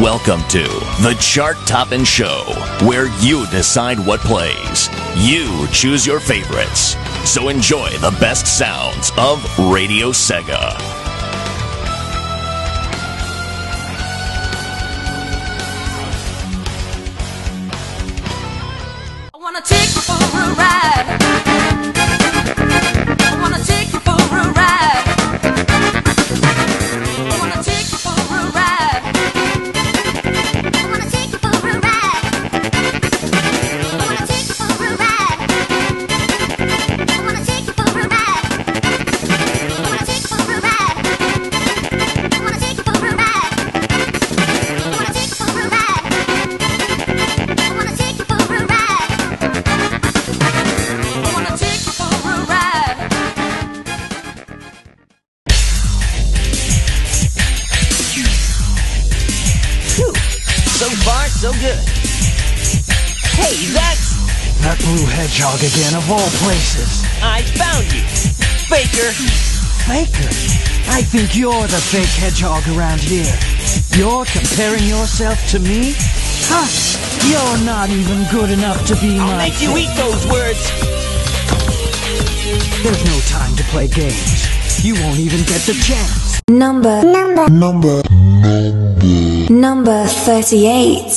Welcome to the Chart Toppin' Show, where you decide what plays. You choose your favorites. So enjoy the best sounds of Radio Sega. Think you're the fake hedgehog around here. You're comparing yourself to me? Huh? You're not even good enough to be I'll my make you eat those words. There's no time to play games. You won't even get the chance. Number number number number 38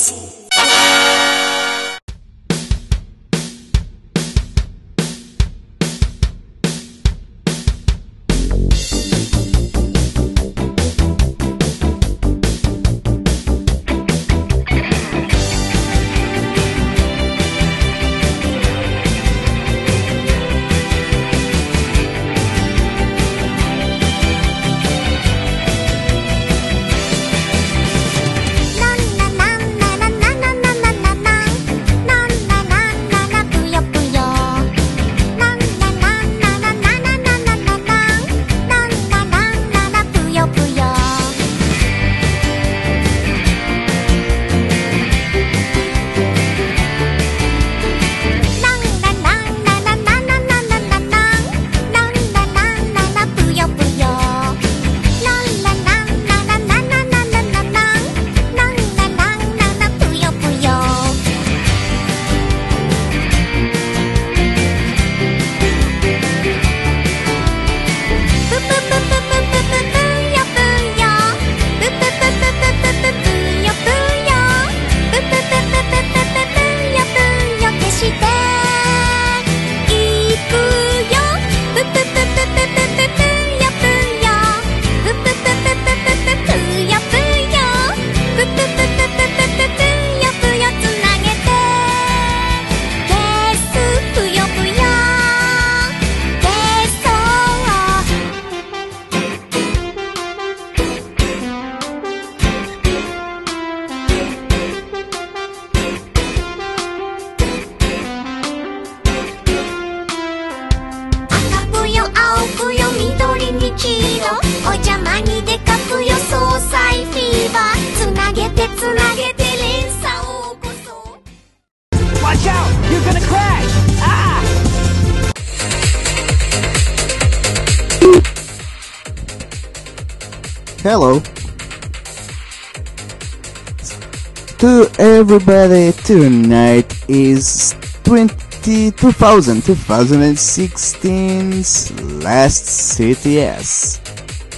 everybody, tonight is 20, 2000, 2016's last CTS.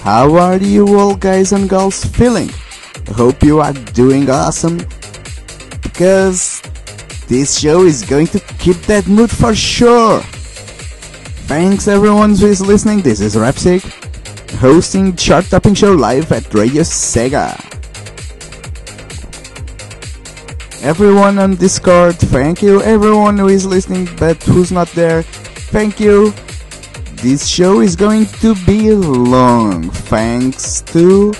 How are you all guys and girls feeling? Hope you are doing awesome because this show is going to keep that mood for sure. Thanks everyone who is listening. This is Rapsic hosting Chart Topping Show live at Radio Sega. Everyone on Discord, thank you. Everyone who is listening but who's not there, thank you. This show is going to be long thanks to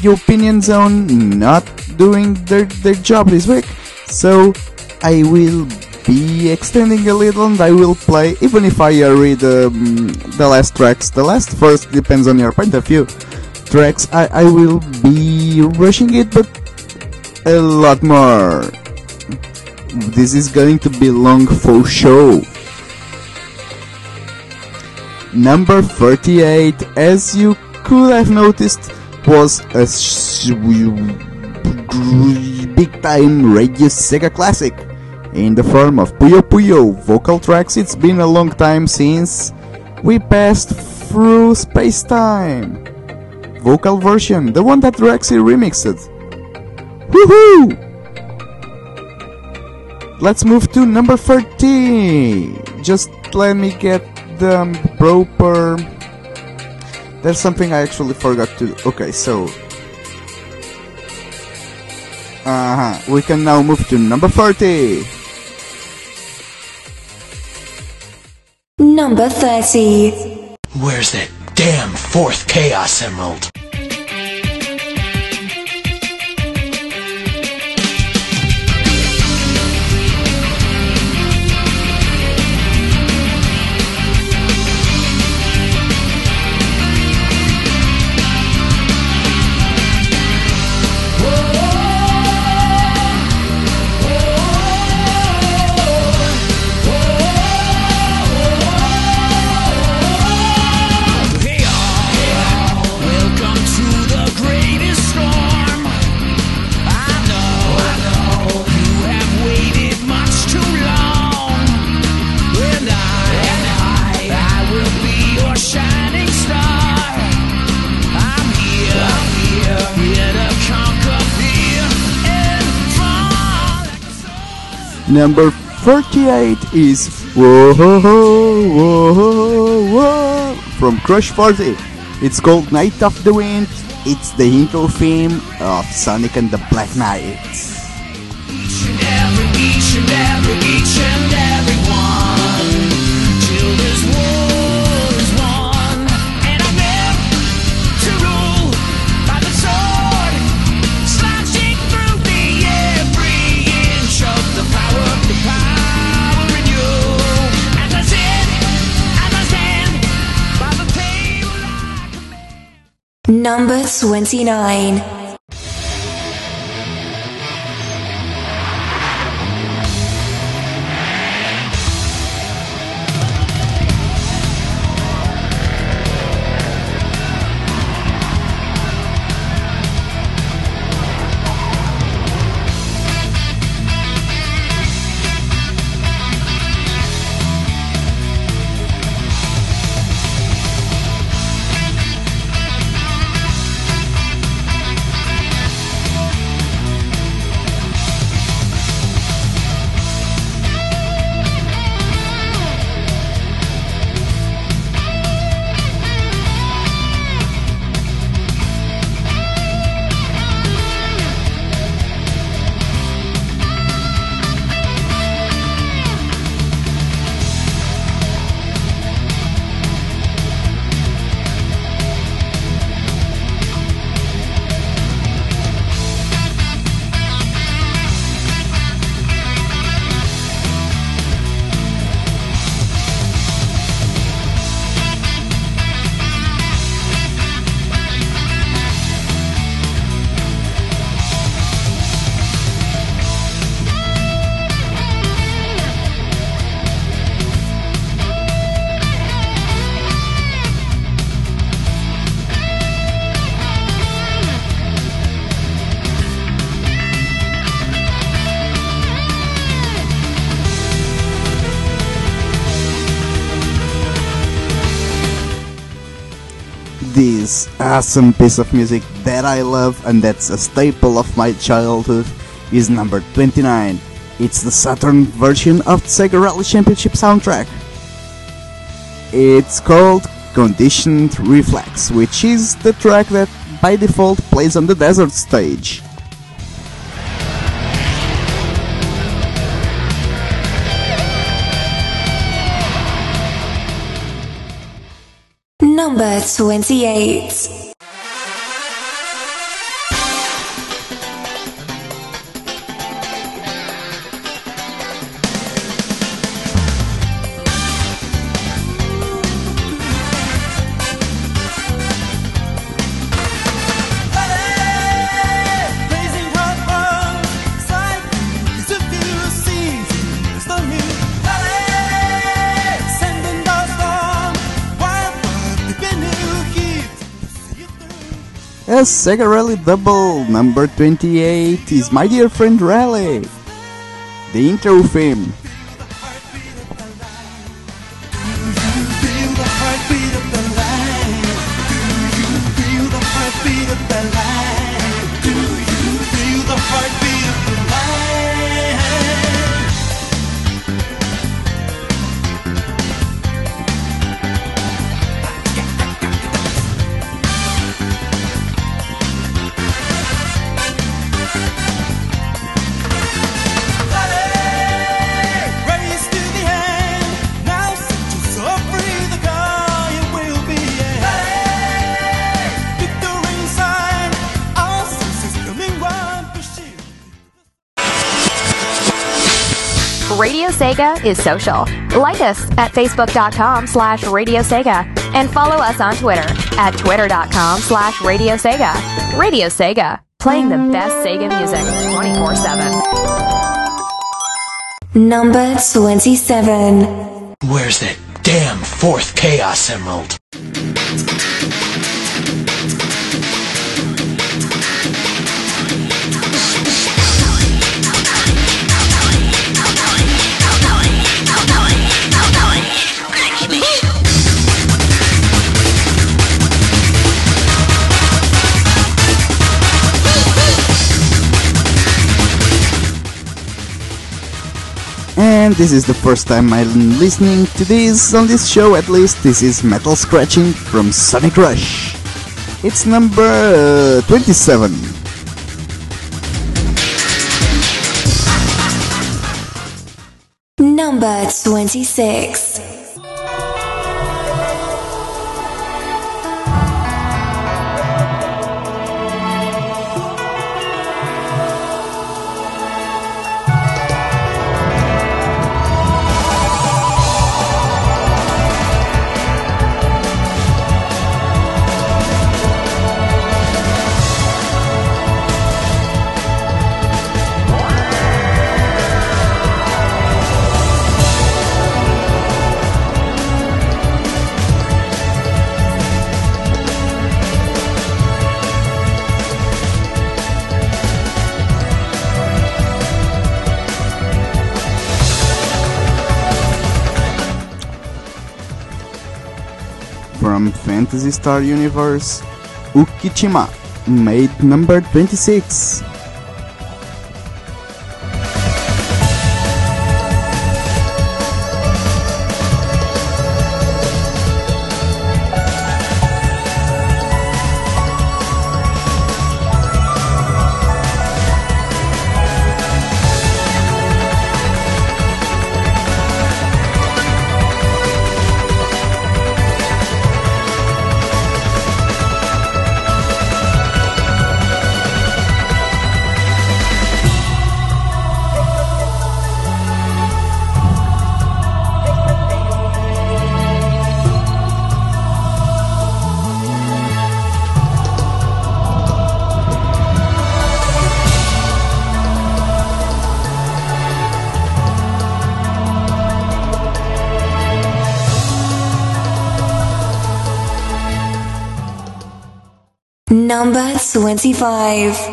the Opinion Zone not doing their, their job this week. So I will be extending a little and I will play, even if I read um, the last tracks. The last first depends on your point of view. Tracks, I, I will be rushing it, but a lot more. This is going to be long for show. Number 38, as you could have noticed, was a big time radio Sega classic in the form of Puyo Puyo vocal tracks. It's been a long time since we passed through space time. Vocal version, the one that Rexy remixed. Woohoo! Let's move to number 30. Just let me get the proper. There's something I actually forgot to. Okay, so. Uh huh. We can now move to number 30. Number 30. Where's that damn fourth Chaos Emerald? Number 48 is Whoa, whoa, whoa, from Crush 40. It's called Knight of the Wind. It's the intro theme of Sonic and the Black Knight. Number 29. Awesome piece of music that I love and that's a staple of my childhood is number 29. It's the Saturn version of the Sega Rally Championship soundtrack. It's called Conditioned Reflex, which is the track that by default plays on the desert stage. Number 28. A Sega Rally Double number 28 is My Dear Friend Rally. The intro theme. Sega is social. Like us at facebook.com slash Radio Sega and follow us on Twitter at twitter.com slash Radio Sega. Radio Sega, playing the best Sega music 24 7. Number 27. Where's that damn fourth Chaos Emerald? And this is the first time I'm listening to this on this show, at least. This is Metal Scratching from Sonic Rush. It's number uh, 27. Number 26. Fantasy Star Universe, Ukichima, made number 26. 25.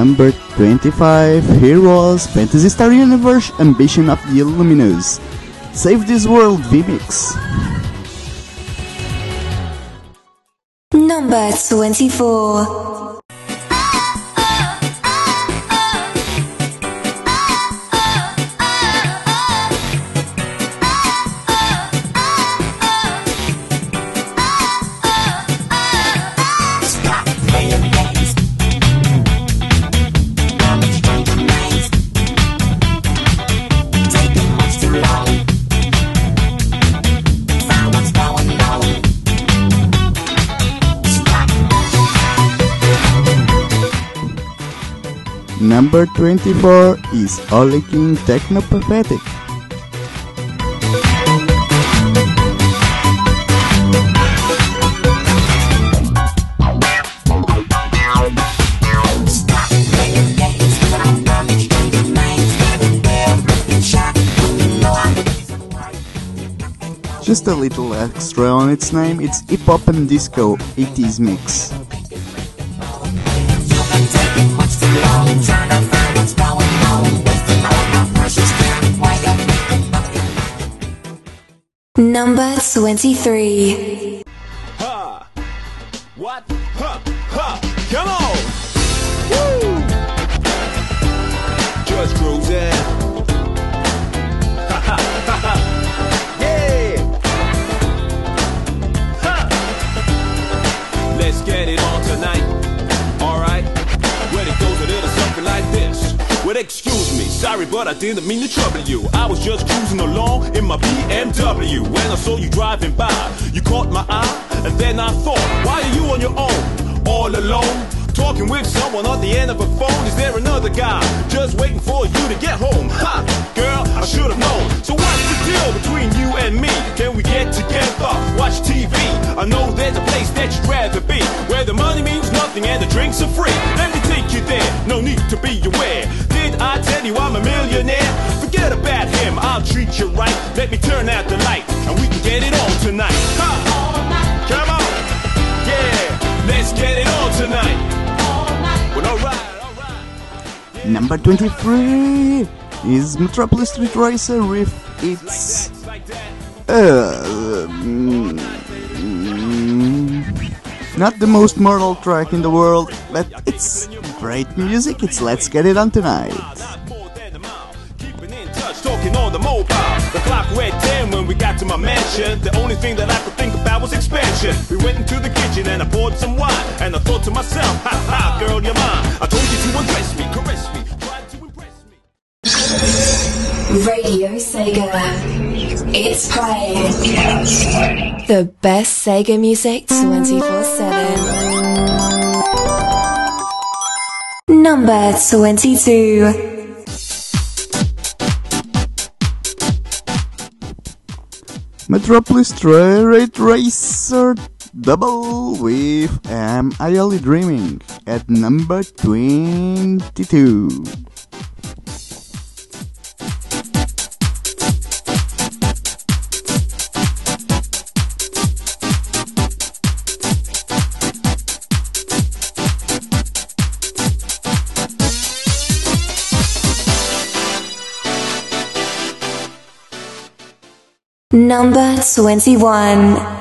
Number 25, here was Phantasy Star Universe Ambition of the Illuminus. Save This World VMix. Number 24. Number 24 is Ollie King Techno Pathetic. Just a little extra on its name, it's Hip Hop and Disco 80s Mix. Number 23. Ha! What? Ha! Ha! Well, excuse me, sorry, but I didn't mean to trouble you. I was just cruising along in my BMW when I saw you driving by. You caught my eye, and then I thought, why are you on your own, all alone? Talking with someone on the end of a phone. Is there another guy just waiting for you to get home? Ha! Girl, I should have known. So what's the deal between you and me? Can we get together? Watch TV. I know there's a place that you'd rather be. Where the money means nothing and the drinks are free. Let me take you there. No need to be aware. Did I tell you I'm a millionaire? Forget about him. I'll treat you right. Let me turn out the light and we can get it on tonight. Ha! Come on. Yeah. Let's get it on tonight. Well, alright, alright. Number 23 is Metropolis Street Racer with its. Uh, mm, not the most mortal track in the world, but it's great music. It's Let's Get It On Tonight. The clock read 10 when we got to my mansion. The only thing that I could think about was expansion. We went into the kitchen and I poured some wine. And I thought to myself, ha ha, girl, you're mine. I told you to undress me, caress me, try to impress me. Radio Sega. It's playing the best Sega music 24 7. Number 22. Metropolis Street Racer Double with Am I Only Dreaming at number 22. Number 21.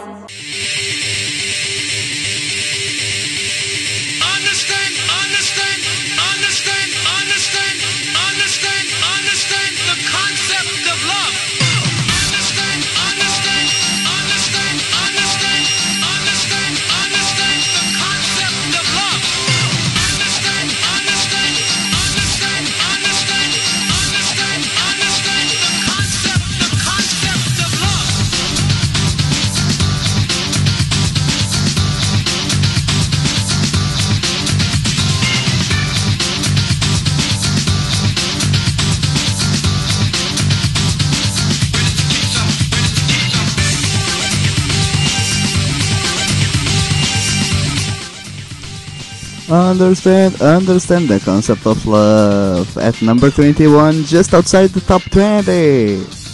Understand, understand the concept of love at number 21, just outside the top 20.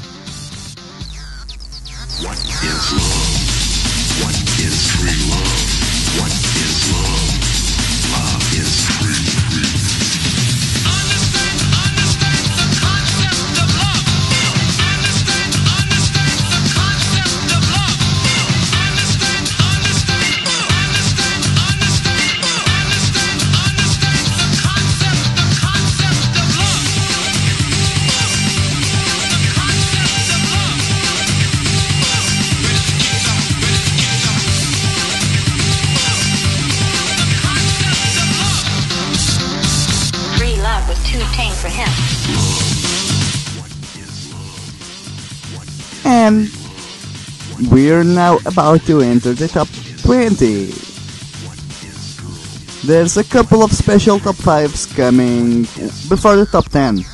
We're now about to enter the top 20. There's a couple of special top 5s coming before the top 10.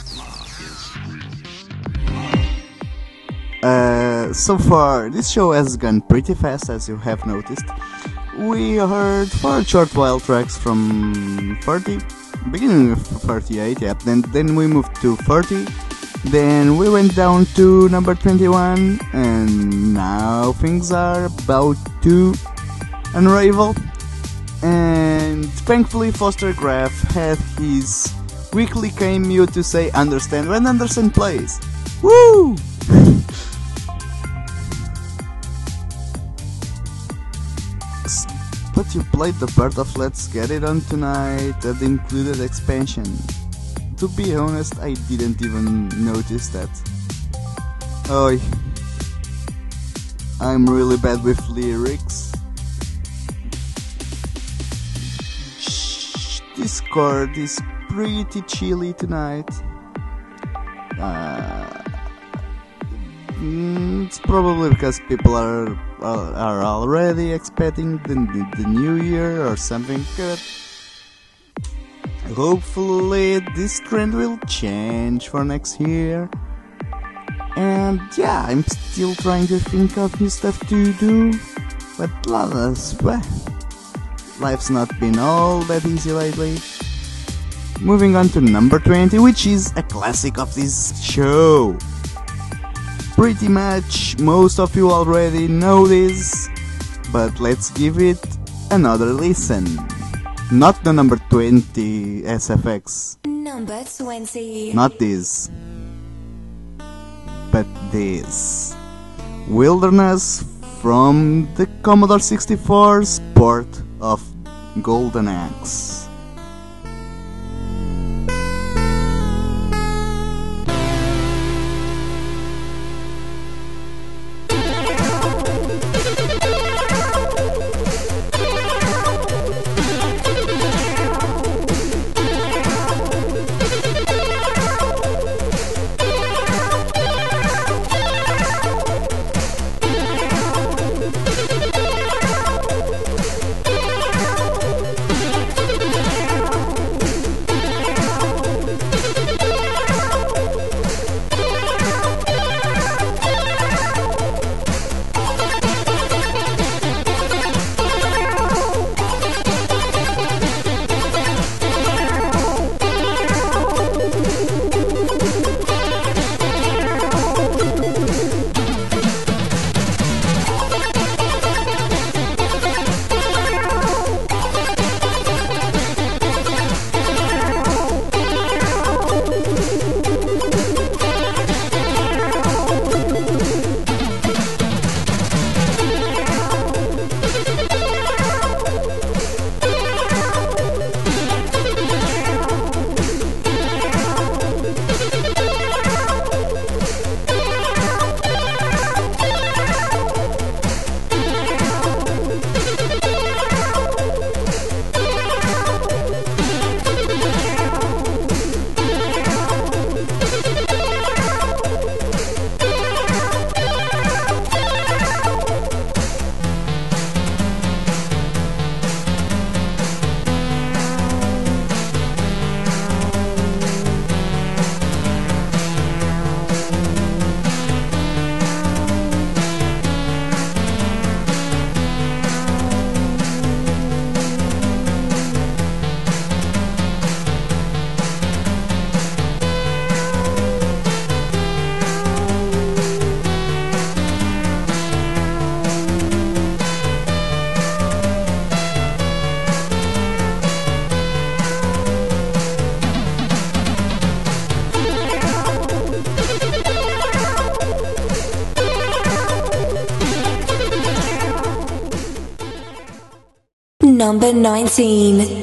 Uh, so far, this show has gone pretty fast as you have noticed. We heard four short while tracks from 40, beginning with 48, yep, then, then we moved to 40, then we went down to number 21, and now things are about to unravel. And thankfully, Foster Graf had his weekly cameo to say understand when Anderson plays. Woo! But you played the part of Let's Get It On Tonight that included expansion. To be honest, I didn't even notice that. Oh, I'm really bad with lyrics. Shh, Discord is pretty chilly tonight. Uh, mm, it's probably because people are are, already expecting the, the new year or something good. Hopefully, this trend will change for next year. And yeah, I'm still trying to think of new stuff to do. But others, well, life's not been all that easy lately. Moving on to number 20, which is a classic of this show. Pretty much most of you already know this, but let's give it another listen. Not the number 20 SFX, Number 20. not this, but this. Wilderness from the Commodore 64's port of Golden Axe. Number 19.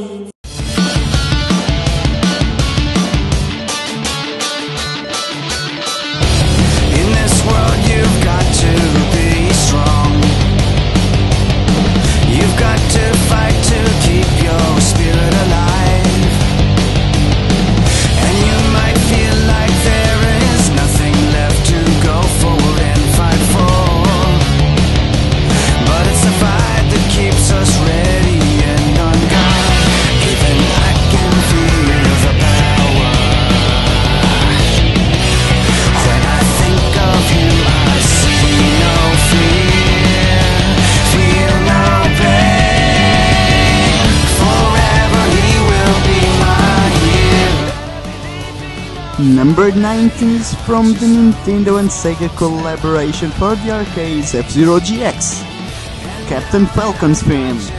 Is from the Nintendo and Sega collaboration for the arcades F-Zero GX. Captain Falcon's theme.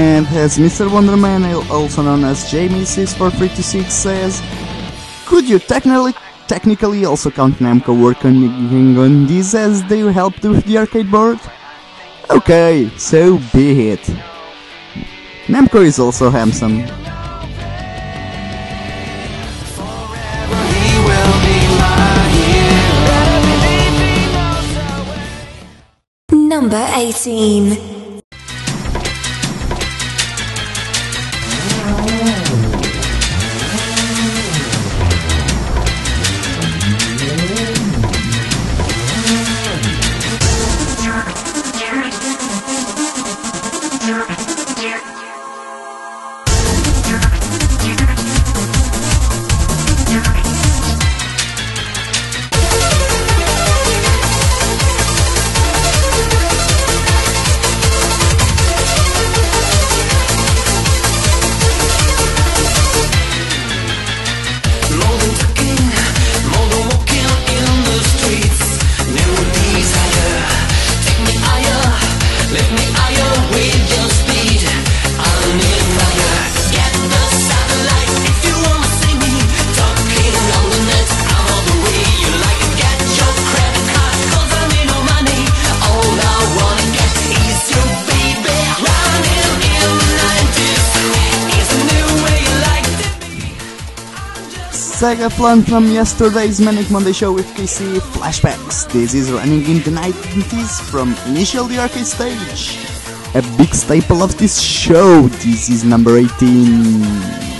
And as Mr. Wonderman, also known as Jamie6436 says, could you technically technically also count Namco working on this as they helped with the arcade board? Okay, so be it. Namco is also handsome. Number 18. From yesterday's Manic Monday show with KC Flashbacks. This is running in the 90s from Initial D Arcade stage. A big staple of this show. This is number 18.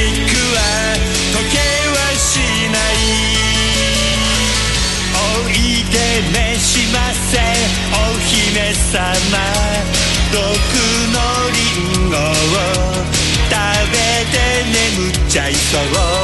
ックは時計はしない。おいでめしませ。お姫様。毒のリンゴを食べて眠っちゃいそう。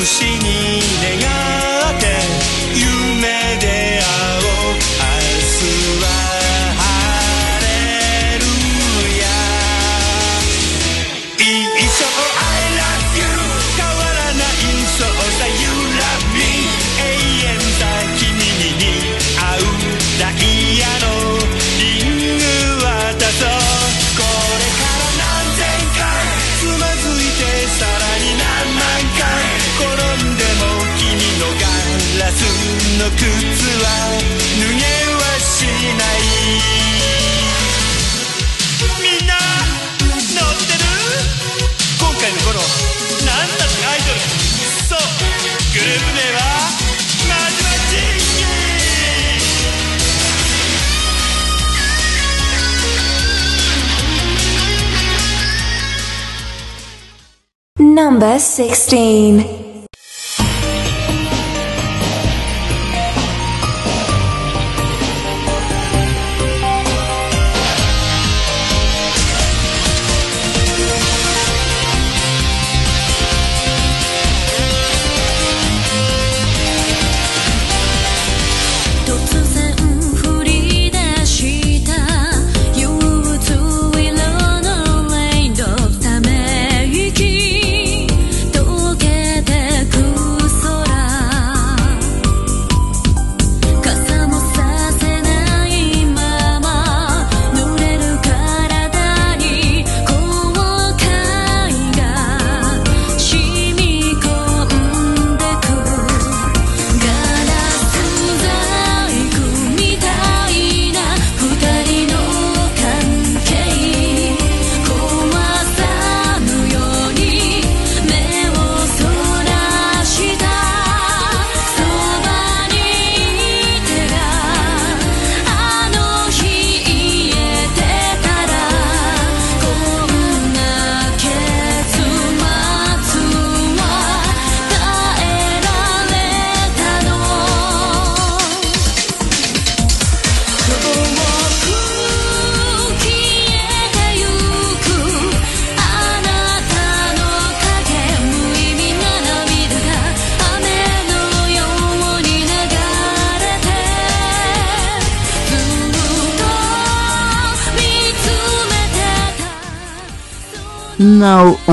星に願う。の靴は脱げはしないみんな乗ってる今回の頃なんだってアイドルそうグループ名はマジマジン Number 16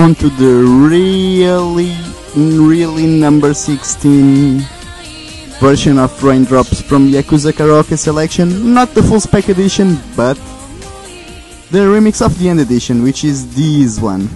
on to the really, really number 16 version of Raindrops from Yakuza Karaoke Selection. Not the full spec edition, but the remix of the end edition, which is this one.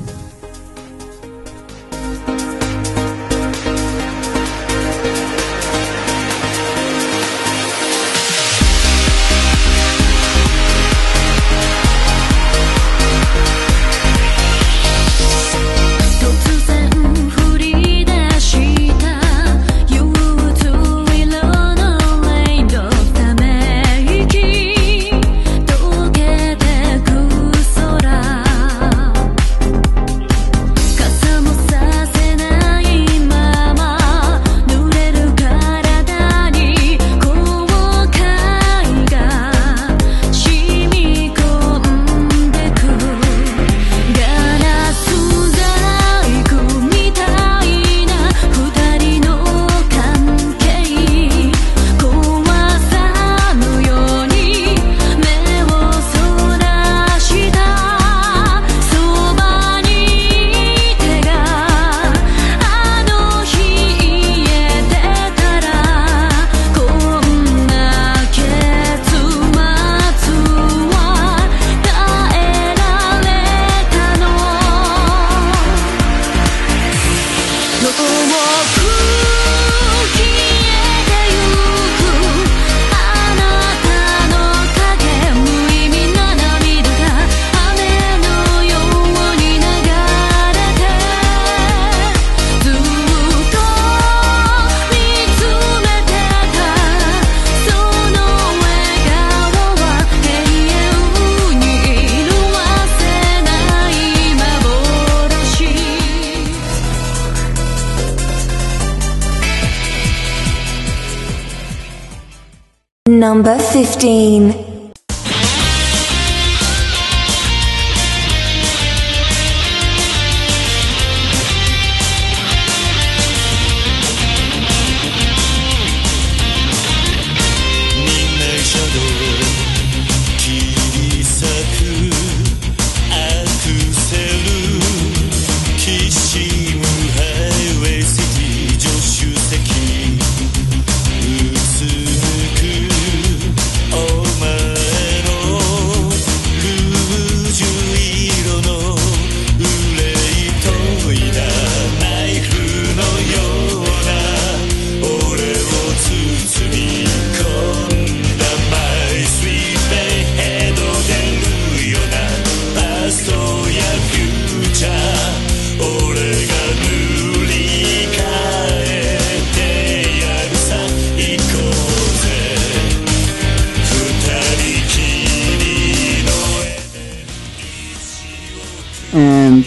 And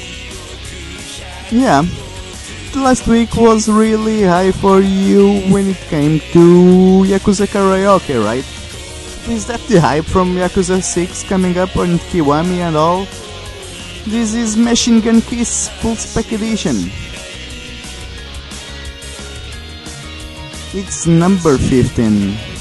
yeah, the last week was really high for you when it came to Yakuza Karaoke, right? Is that the hype from Yakuza 6 coming up on Kiwami and all? This is Machine Gun Kiss Full Spec Edition. It's number 15.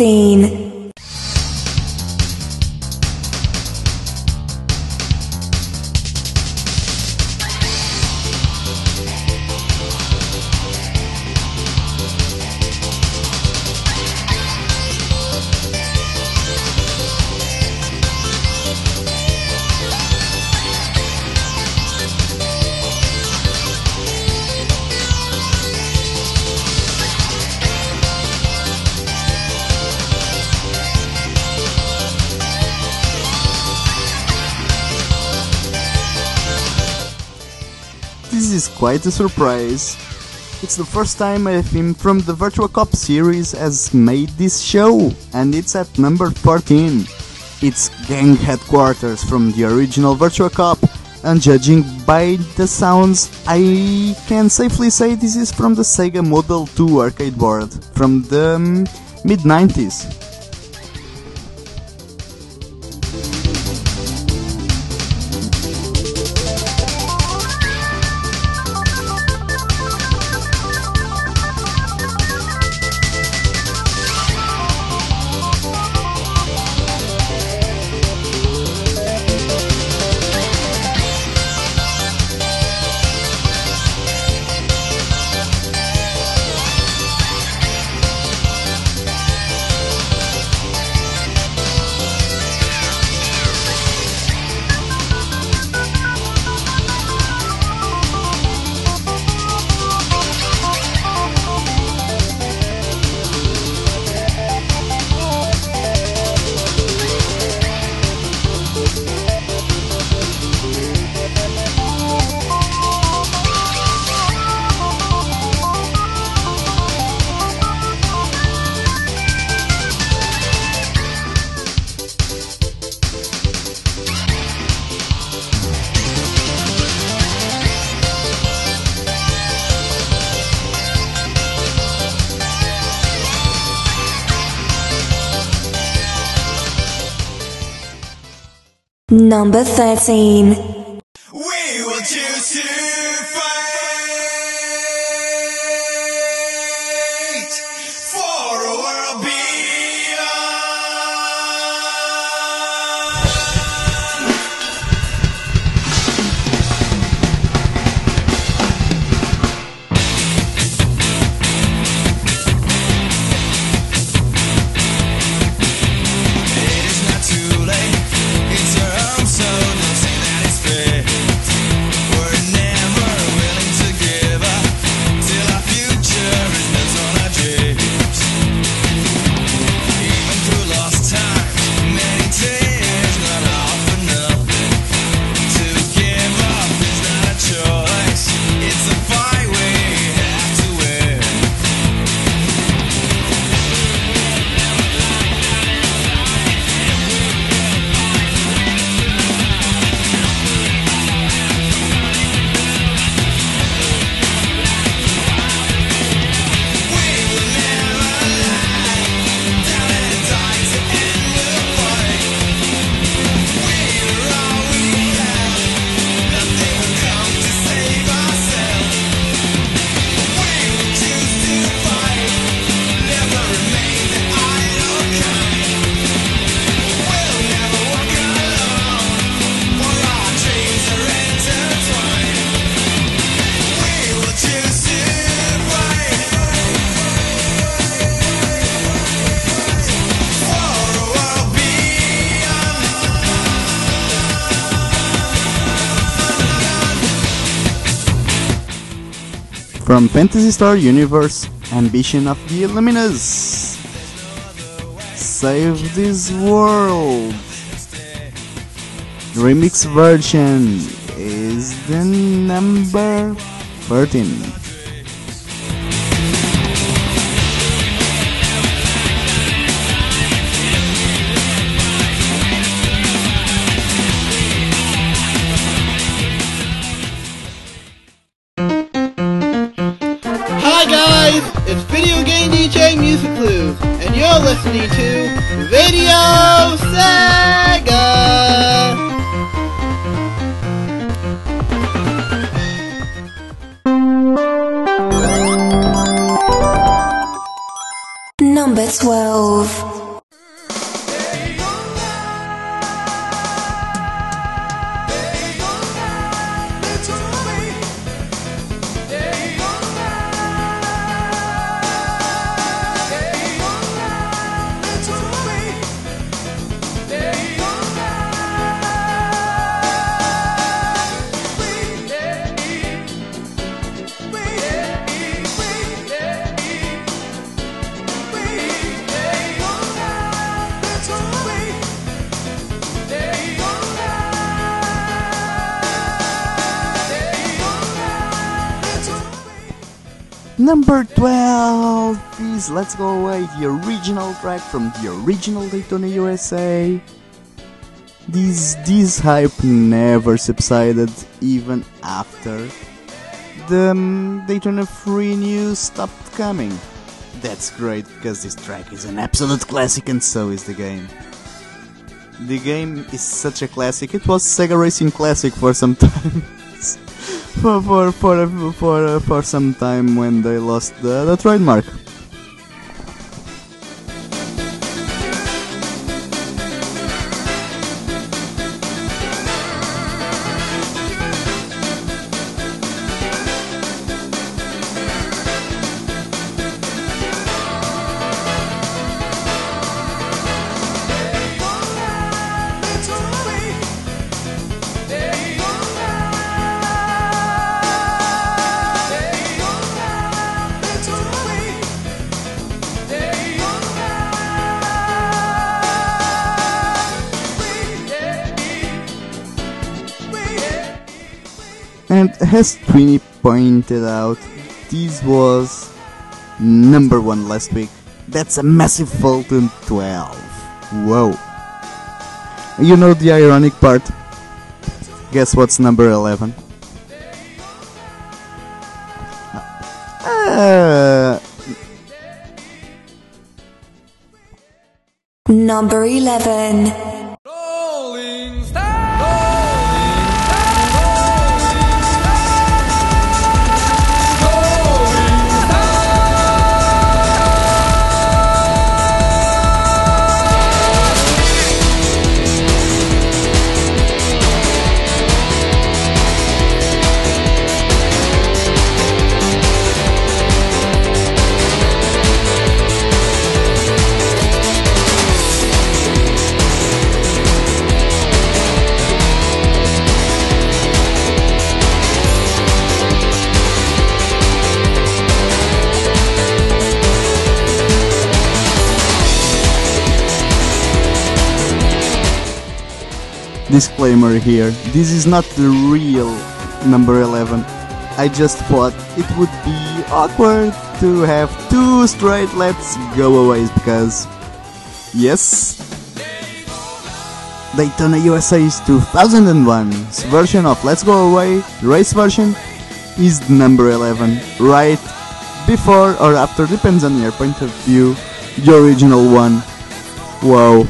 Number quite a surprise. It's the first time a theme from the Virtual Cop series has made this show, and it's at number 14. It's Gang Headquarters from the original Virtual Cop, and judging by the sounds, I can safely say this is from the Sega Model 2 arcade board from the um, mid 90s. Number 13. From Phantasy Star Universe, Ambition of the Illuminus. Save this world. Remix version is the number 13. Number 12 is Let's Go Away, the original track from the original Daytona USA. This, this hype never subsided even after the um, Daytona Free news stopped coming. That's great because this track is an absolute classic and so is the game. The game is such a classic. It was Sega Racing Classic for some time. for for for for uh, for some time when they lost the, the trademark. As pointed out, this was number one last week. That's a massive fall to 12. Whoa. You know the ironic part? Guess what's number 11? Uh, Number 11. Disclaimer here this is not the real number 11. I just thought it would be awkward to have two straight let's go aways because, yes, Daytona USA's 2001's version of Let's Go Away, race version, is number 11, right before or after, depends on your point of view, the original one. Wow.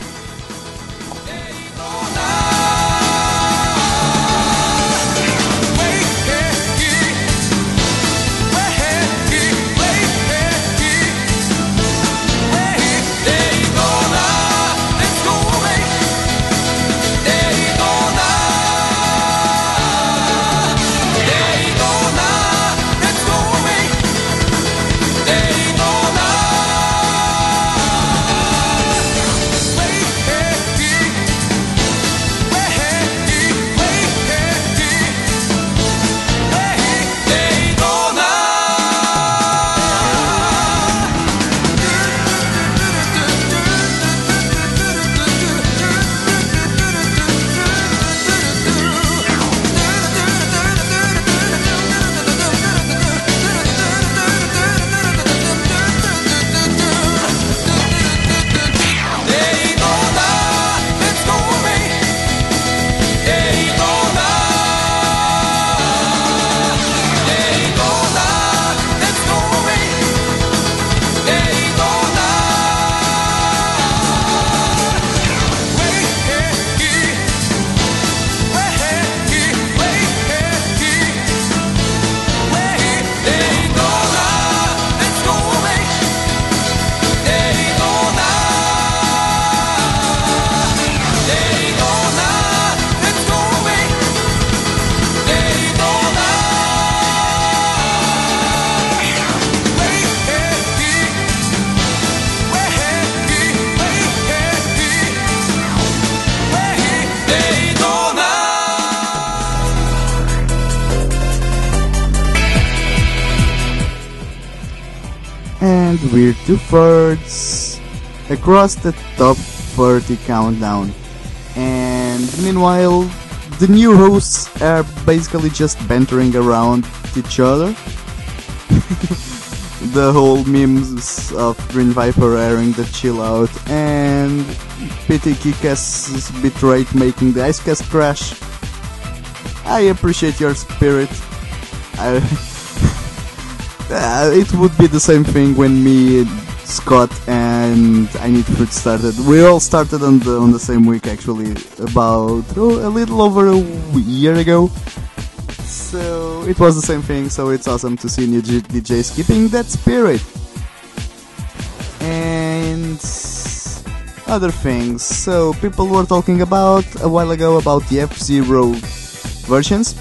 Two thirds across the top 30 countdown. And meanwhile, the new hosts are basically just bantering around each other. the whole memes of Green Viper airing the chill out and PT Kickass's bitrate making the Icecast crash. I appreciate your spirit. I Uh, it would be the same thing when me, Scott, and I Need Fruit started. We all started on the on the same week, actually, about oh, a little over a year ago. So it was the same thing. So it's awesome to see new G- DJs keeping that spirit. And other things. So people were talking about a while ago about the F Zero versions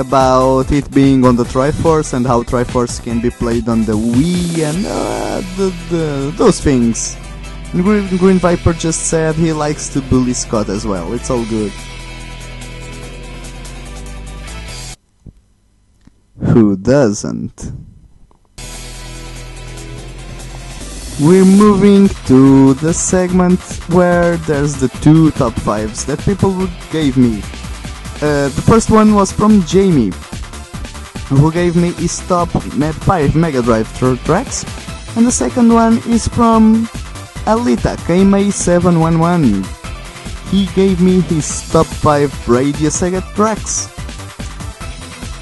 about it being on the Triforce and how Triforce can be played on the Wii and uh, the, the, those things. Green, Green Viper just said he likes to bully Scott as well. It's all good. Who doesn't? We're moving to the segment where there's the two top fives that people gave me. Uh, the first one was from Jamie, who gave me his top 5 Mega Drive tr- tracks, and the second one is from Alita KMA711. He gave me his top 5 Radio Sega tracks.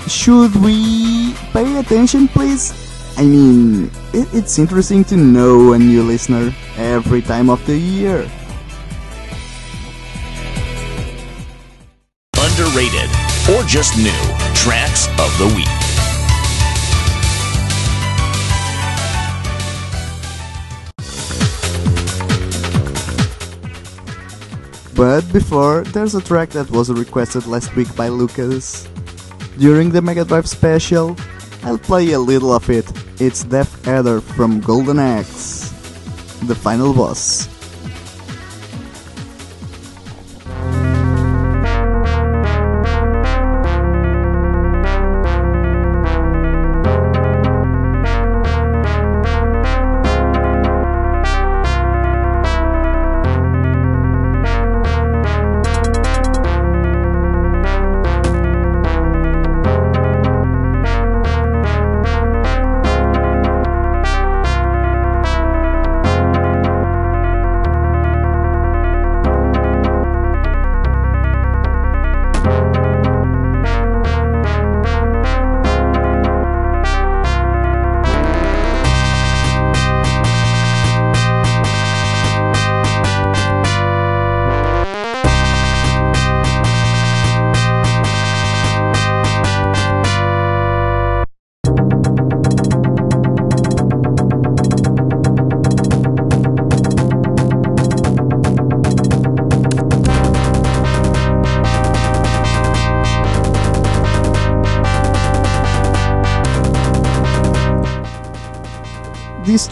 Should we pay attention, please? I mean, it, it's interesting to know a new listener every time of the year. Or just new tracks of the week. But before, there's a track that was requested last week by Lucas. During the Mega Drive special, I'll play a little of it. It's Death Adder from Golden Axe, the final boss.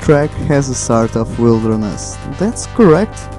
Track has a sort of wilderness. That's correct.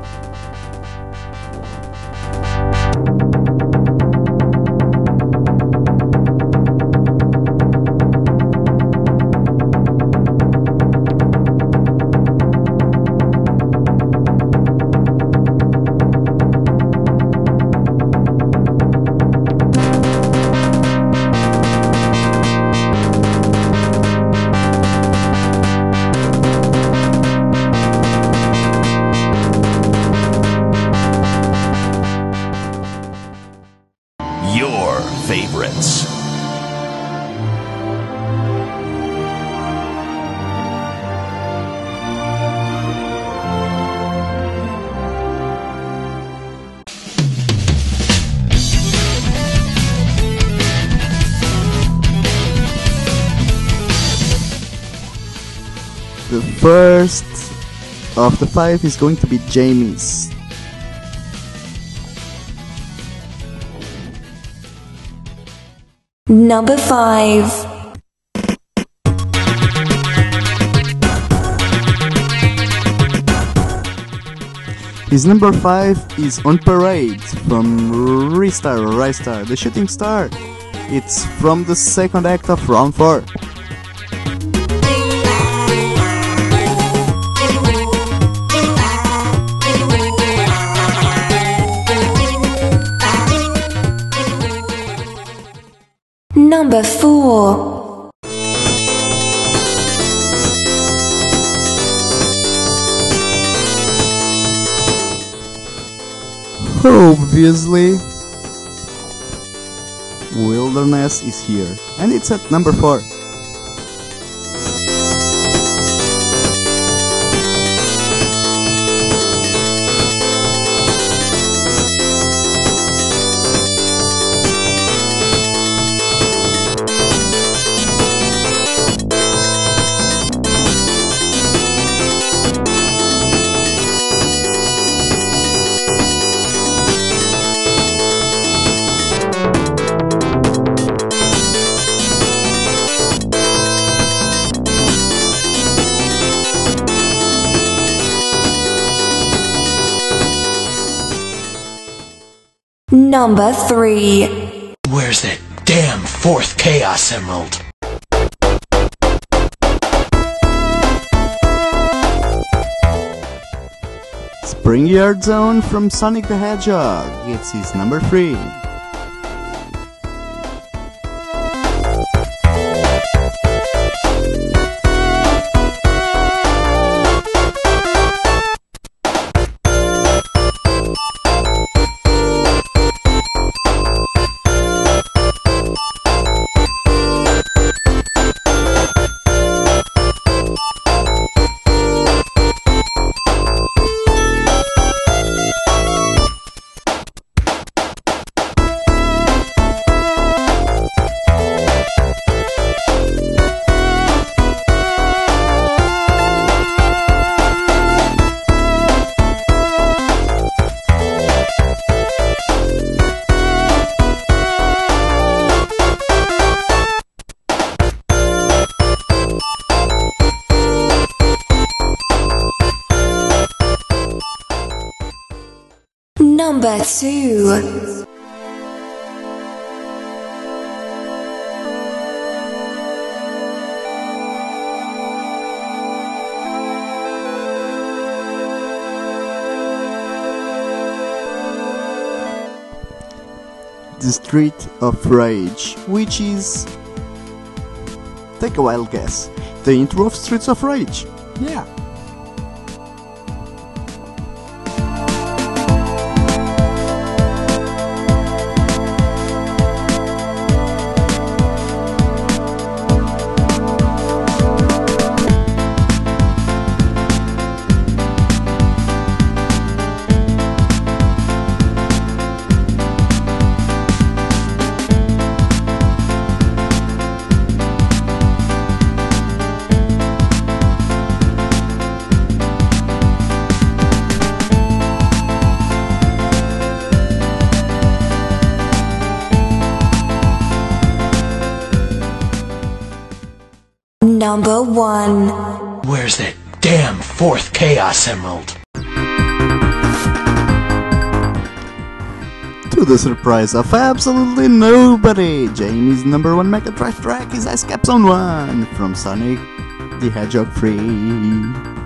Of the five is going to be Jamie's. Number 5. His number five is On Parade from Ristar or Ristar, the shooting star. It's from the second act of round four. Number 4. Obviously, Wilderness is here, and it's at number four. Number 3. Where's that damn fourth Chaos Emerald? Spring Yard Zone from Sonic the Hedgehog. It's his number three. Number 2. The Street of Rage, which is. Take a wild guess. The intro of Streets of Rage. Yeah. Emerald? To the surprise of absolutely nobody, Jamie's number one Mega Drive track is Ice Cap Zone 1 from Sonic the Hedgehog 3.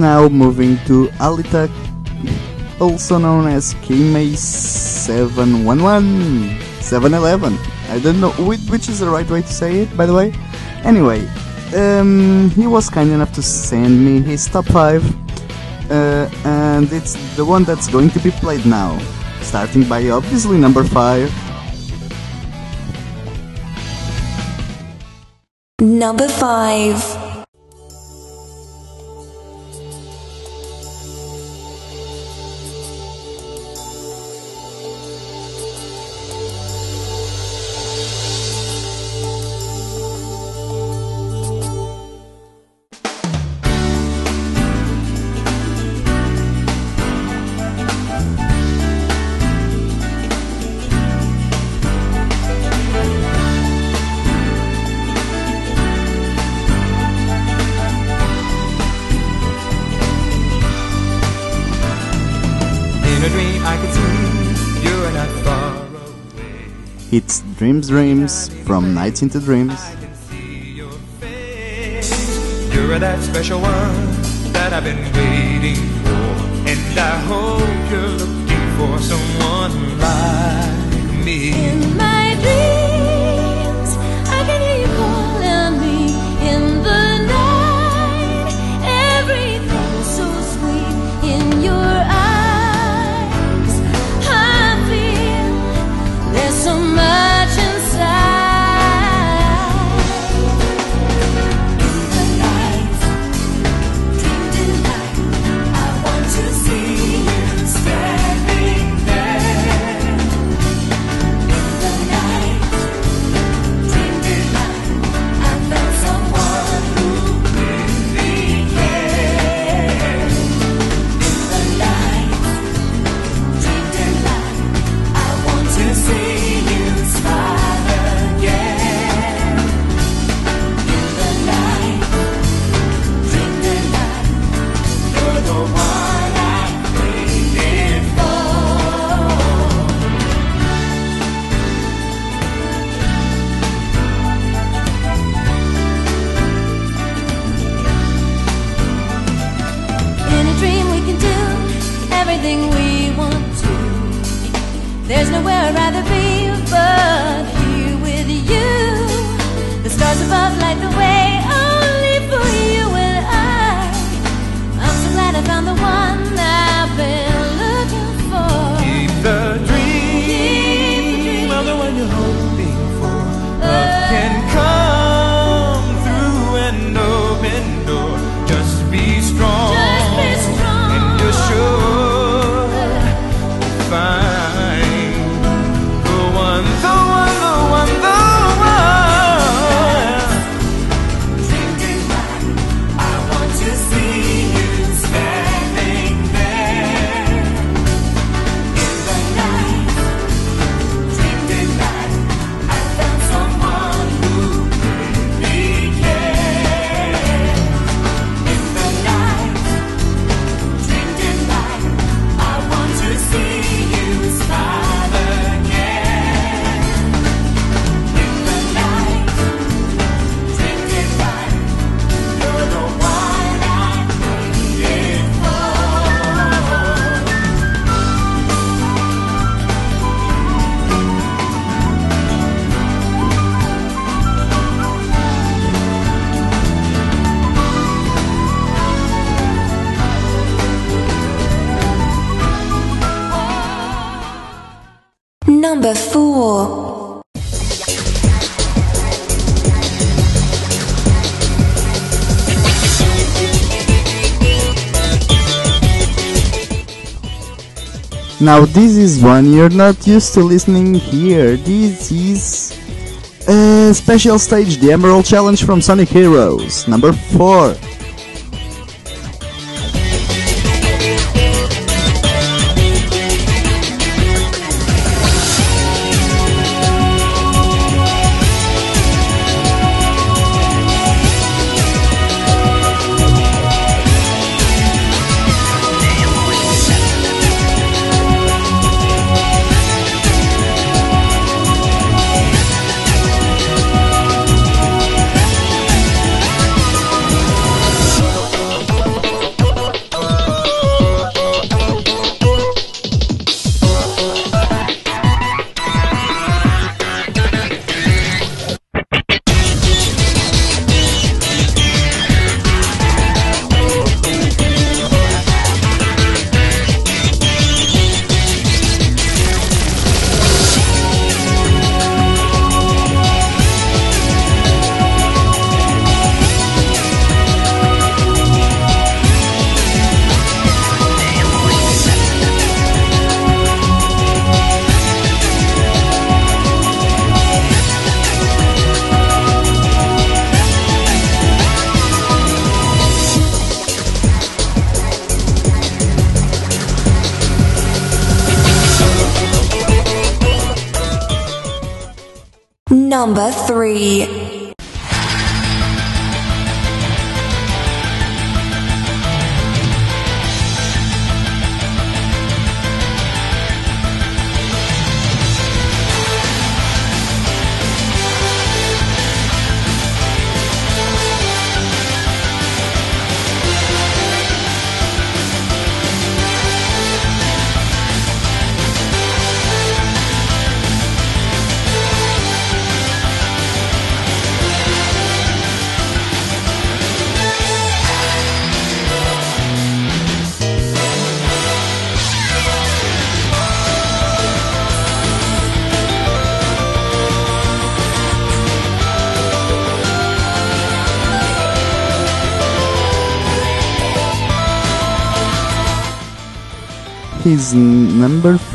Now moving to Alita, also known as Kimei 711, 711. I don't know which, is the right way to say it, by the way. Anyway, um, he was kind enough to send me his top 5, uh, and it's the one that's going to be played now. Starting by obviously number 5. Number 5. Dreams Dreams from Nights into Dreams. You're that special one that I've been waiting for. And I hope you're looking for someone like me. In my dreams, Now this is one you're not used to listening here. This is a special stage, the Emerald Challenge from Sonic Heroes, number 4.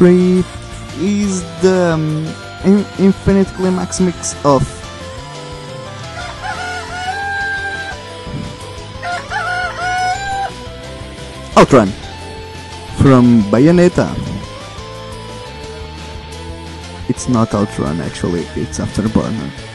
3 is the um, in- Infinite Climax mix of Outrun from Bayonetta. It's not Outrun actually, it's Afterburner.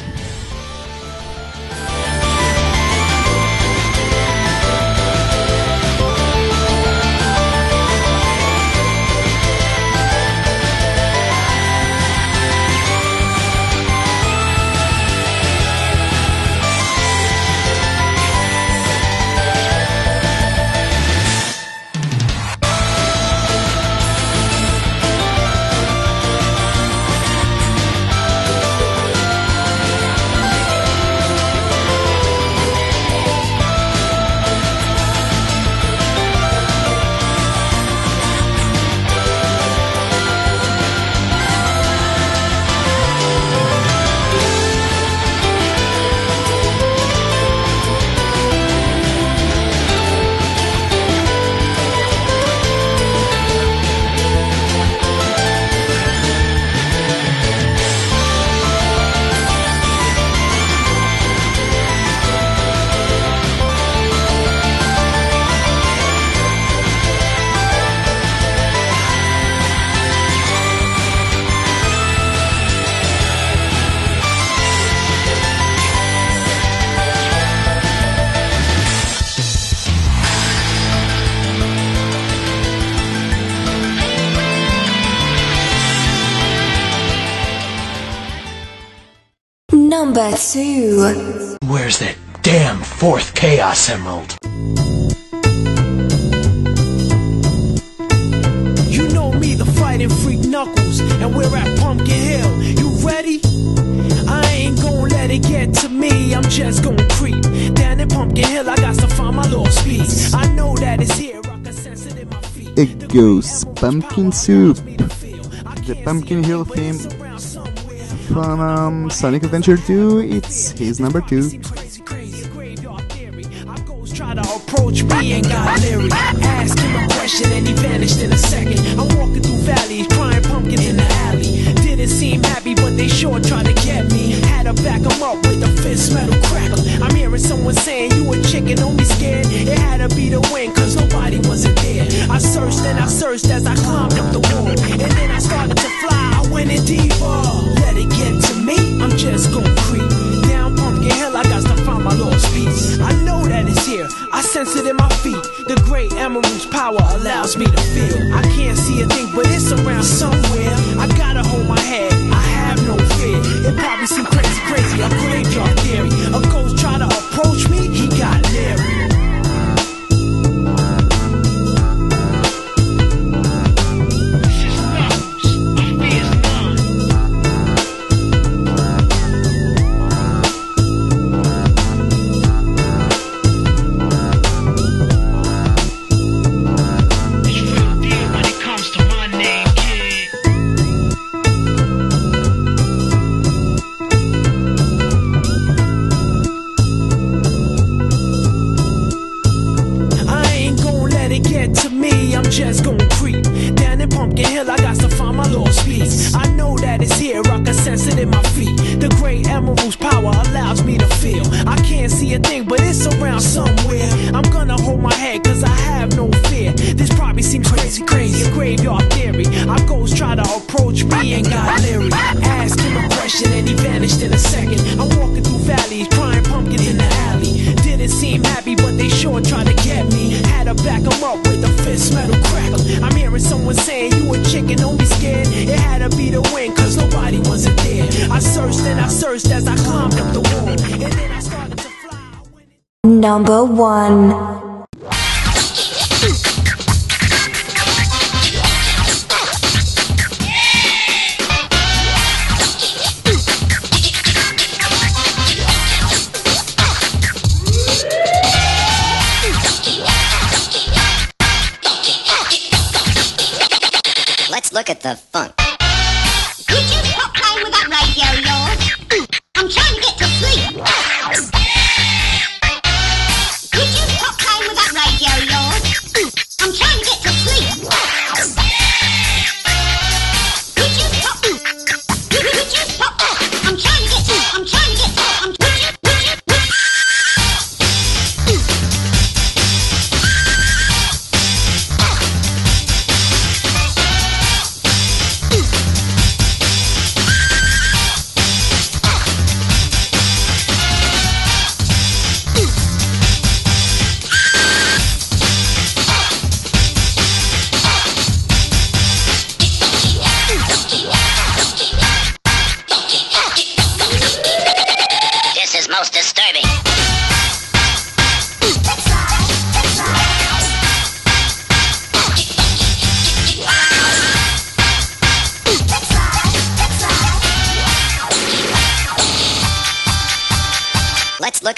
Number 2. Where's that damn fourth Chaos Emerald? You know me, the fighting freak Knuckles, and we're at Pumpkin Hill. You ready? I ain't gonna let it get to me. I'm just gonna creep down in Pumpkin Hill. I got to find my lost piece. I know that it's here. I can sense it in my feet. It goes pumpkin soup. the Pumpkin Hill theme from um, Sonic Adventure 2. It's his number two. Try to approach me and got. Ask him a question and he vanished in a second. I'm walking through valleys, crying pumpkin in the alley. Didn't seem happy, but they sure tried to get me. To back him up with a fist metal crackle. I'm hearing someone saying you a chicken, don't be scared. It had to be the wind, cause nobody wasn't there. I searched and I searched as I climbed up the wall. And then I started to fly, I went in deeper. Let it get to me, I'm just gonna creep. Down pumpkin hill, I got to find my lost piece. I know that it's here, I sense it in my feet. The great emerald's power allows me to feel. I can't see a thing, but it's around somewhere. I gotta hold my head, I have no fear. It probably seem crazy, crazy, a graveyard theory.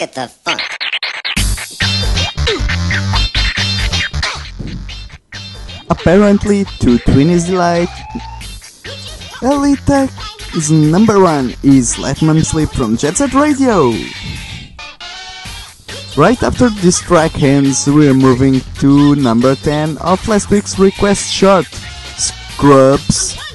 Look at the funk. Apparently, to Twinnie's delight, Elite's number one is Let Mom Sleep from Jet Set Radio. Right after this track ends, we're moving to number 10 of last week's request short, Scrubs.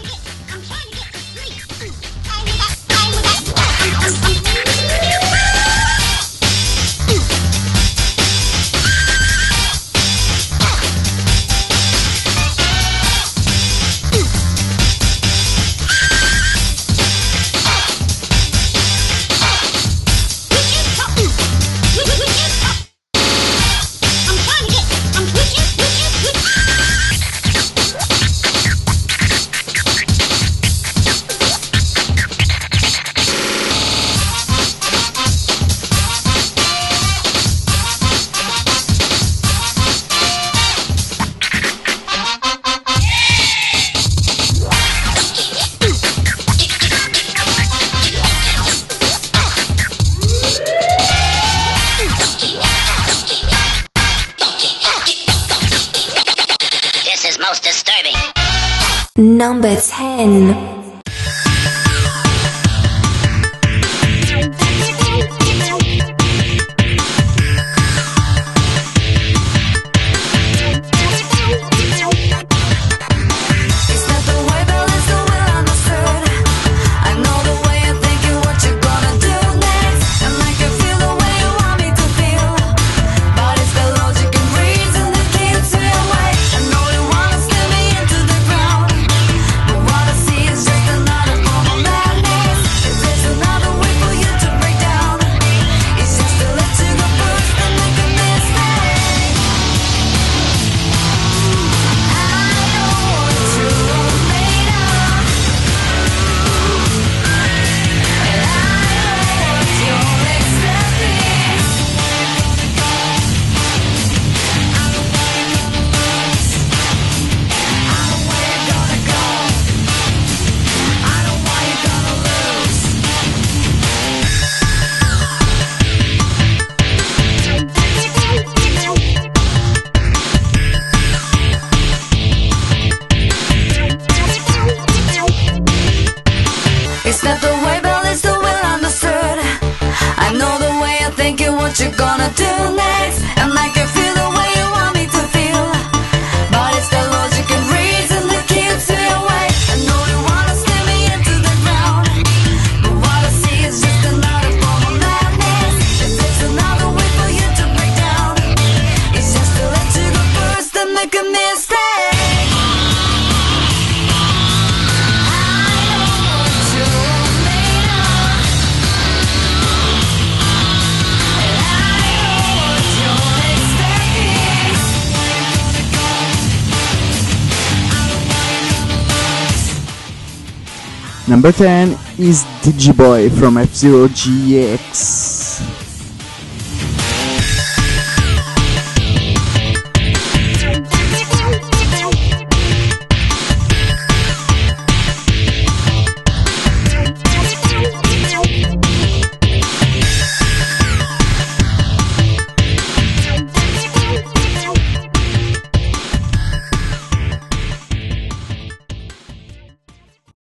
Number 10 is Digiboy from F-Zero GX.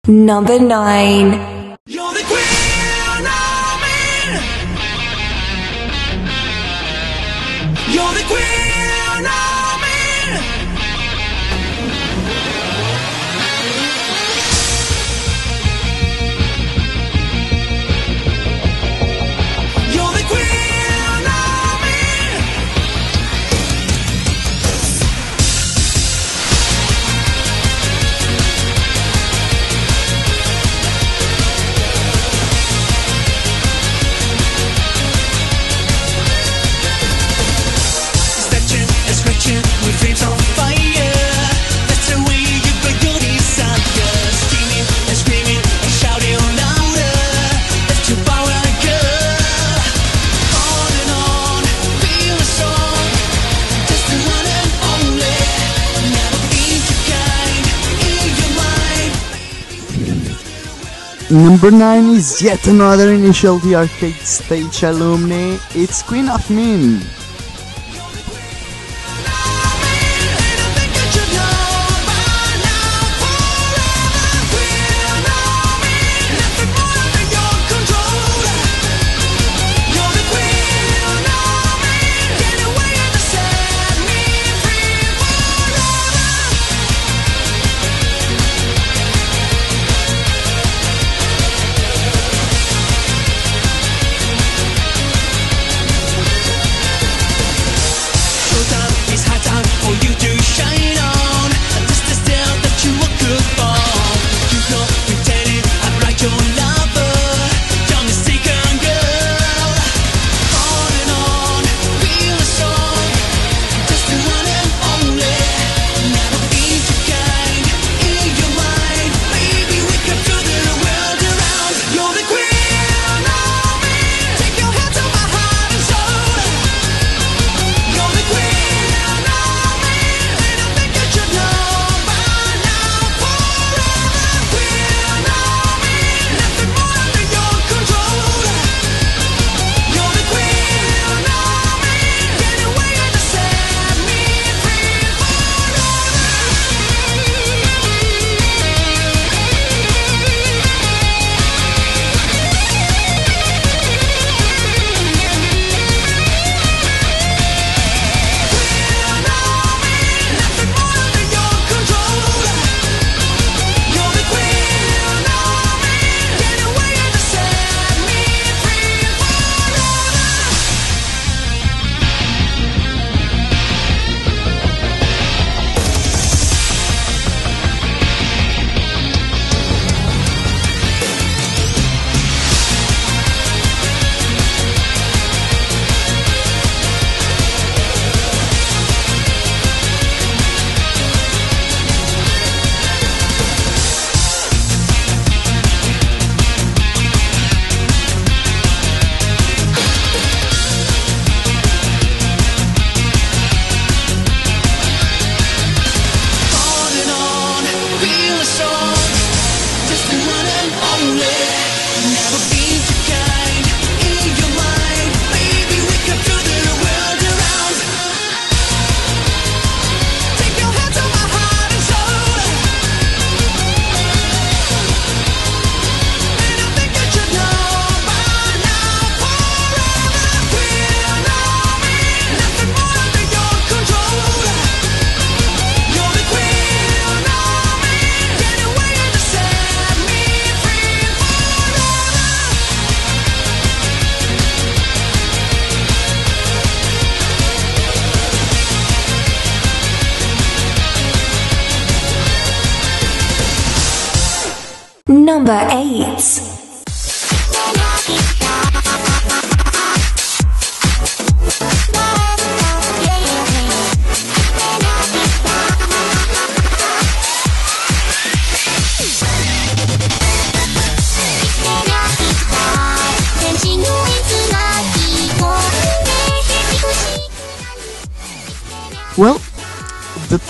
Number 9. Number 9 is yet another Initial D Arcade Stage alumni, it's Queen of Mean.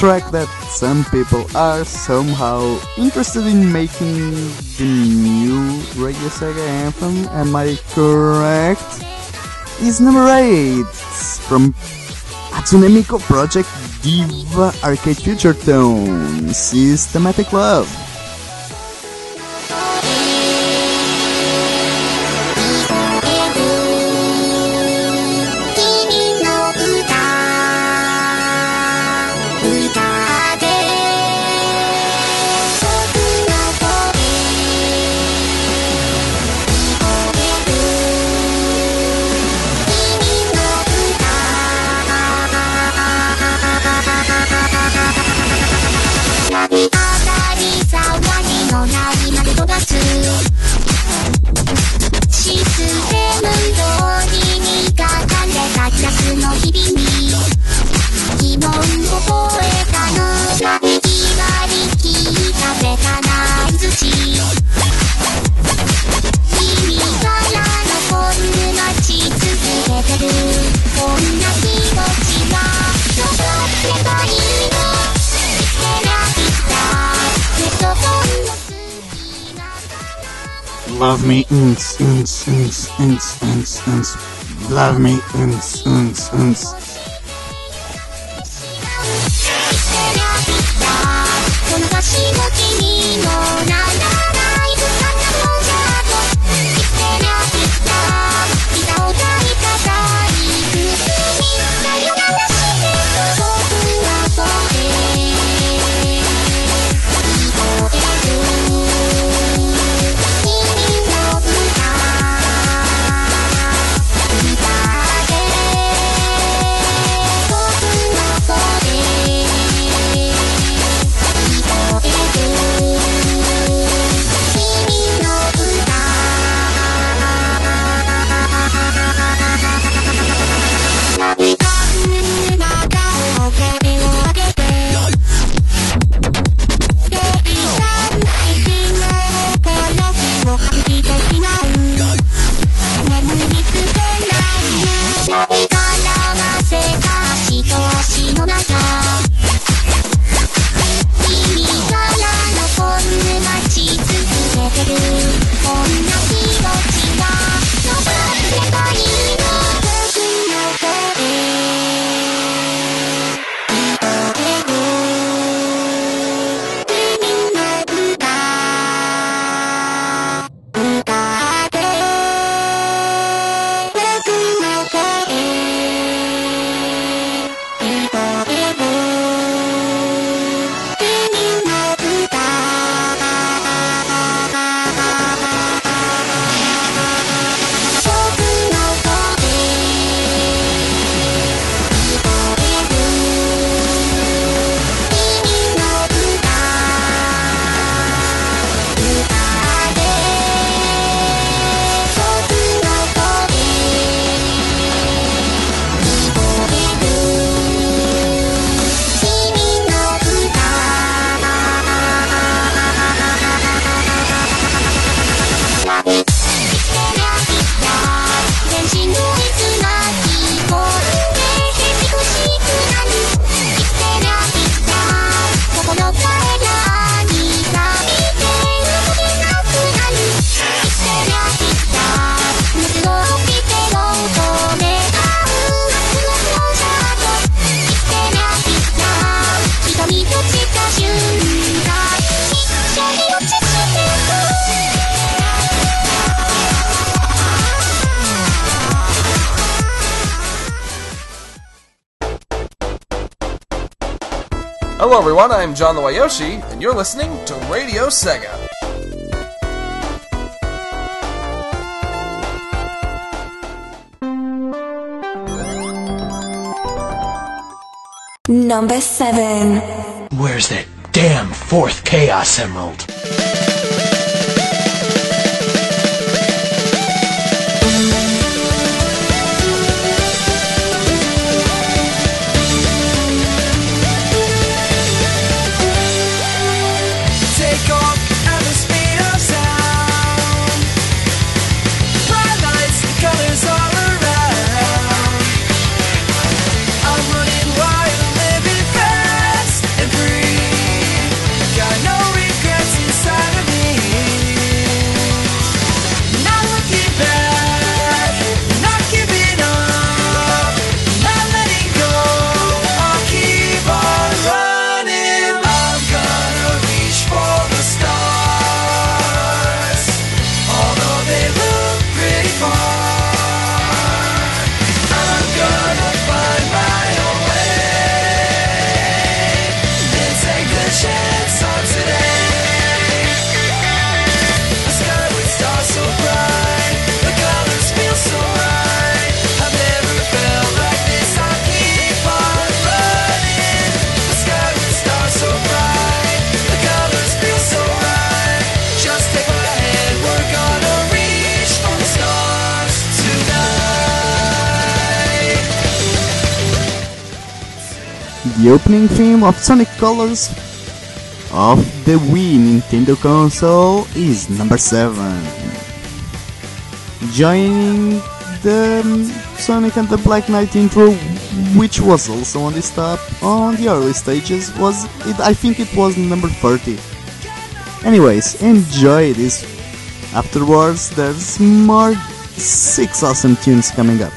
track that some people are somehow interested in making the new Radio Sega anthem, am I correct? Is number 8 from Hatsune Miku Project Diva Arcade Future Tone Systematic Love. ins, ins, ins, ins, ins. Love me, ins, ins, ins. everyone. I'm John Lawayoshi, and you're listening to Radio Sega. Number 7. Where's that damn fourth Chaos Emerald? Opening theme of Sonic Colors of the Wii Nintendo console is number 7. Joining the Sonic and the Black Knight intro, which was also on this top on the early stages, was it? I think it was number 30. Anyways, enjoy this. Afterwards, there's more six awesome tunes coming up.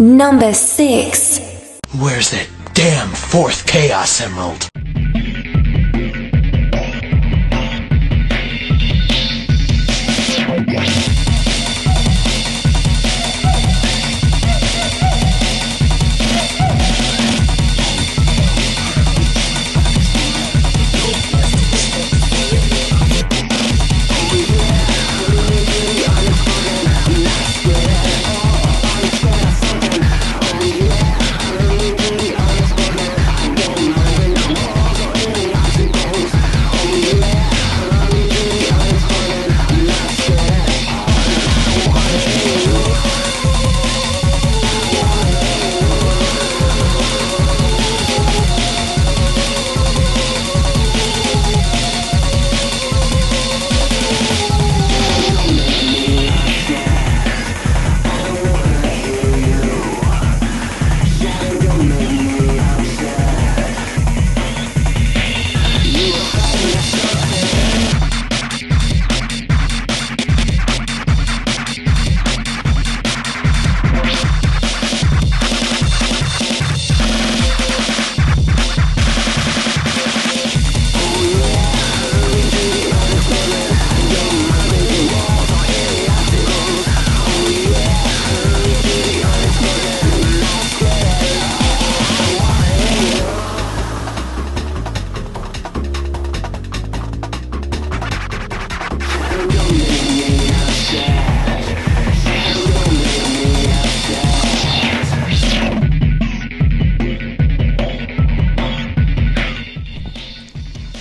Number 6. Where's that damn fourth Chaos Emerald?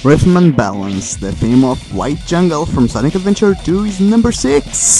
Rhythm and Balance, the theme of White Jungle from Sonic Adventure 2 is number 6.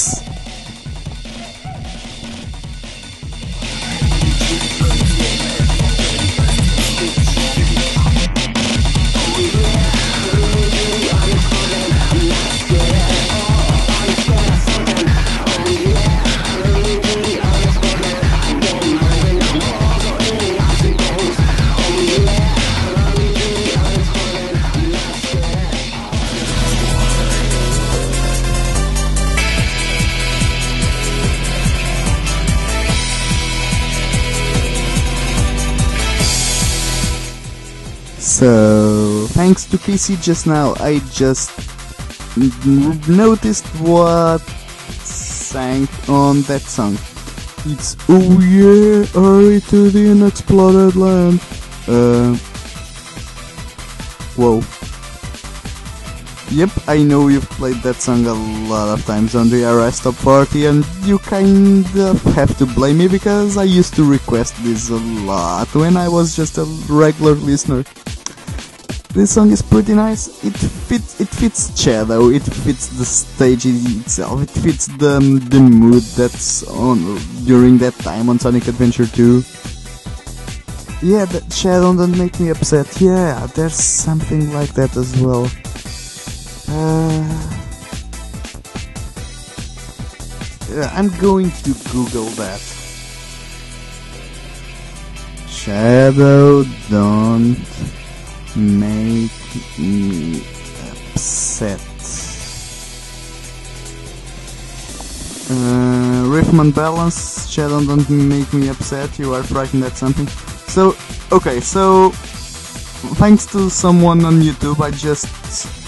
To PC just now, I just noticed what sang on that song. It's Oh yeah, hurry to the unexploded land. Uh, whoa. Yep, I know you've played that song a lot of times on the RS Top 40 and you kind of have to blame me because I used to request this a lot when I was just a regular listener. This song is pretty nice. It fits. It fits Shadow. It fits the stage itself. It fits the the mood that's on during that time on Sonic Adventure 2. Yeah, that Shadow don't make me upset. Yeah, there's something like that as well. Uh, I'm going to Google that. Shadow, don't make me upset. Uh, Rhythm and Balance, Shadow, don't make me upset. You are frightened at something. So, okay, so thanks to someone on YouTube, I just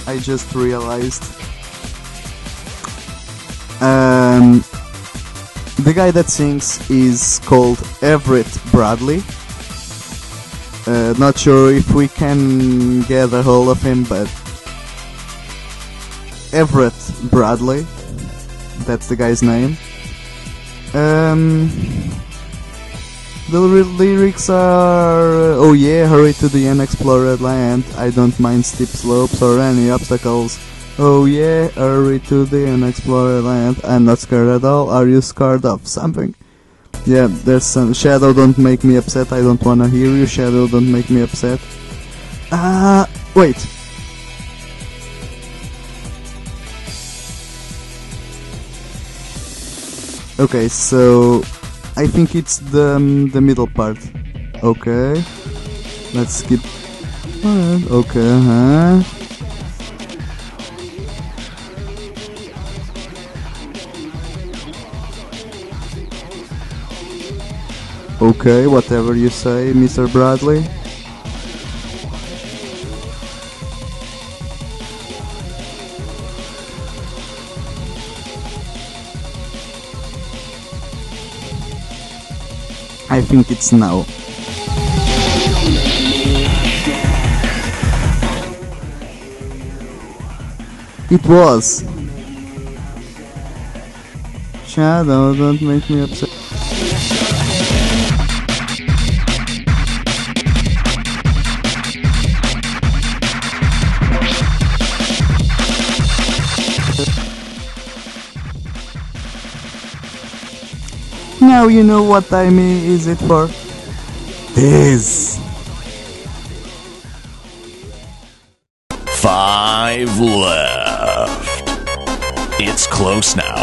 I just realized um, the guy that sings is called Everett Bradley. Uh, not sure if we can get a hold of him, but Everett Bradley, that's the guy's name. Um, the ly- lyrics are Oh yeah, hurry to the unexplored land. I don't mind steep slopes or any obstacles. Oh yeah, hurry to the unexplored land. I'm not scared at all. Are you scared of something? Yeah, there's some Shadow. Don't make me upset. I don't wanna hear you. Shadow, don't make me upset. Ah, wait. Okay, so I think it's the um, the middle part. Okay, let's skip. Alright, okay, huh? Okay, whatever you say, Mr. Bradley. I think it's now. It was. Shadow, don't make me upset. Now you know what time i- is it for. This. Five left. It's close now.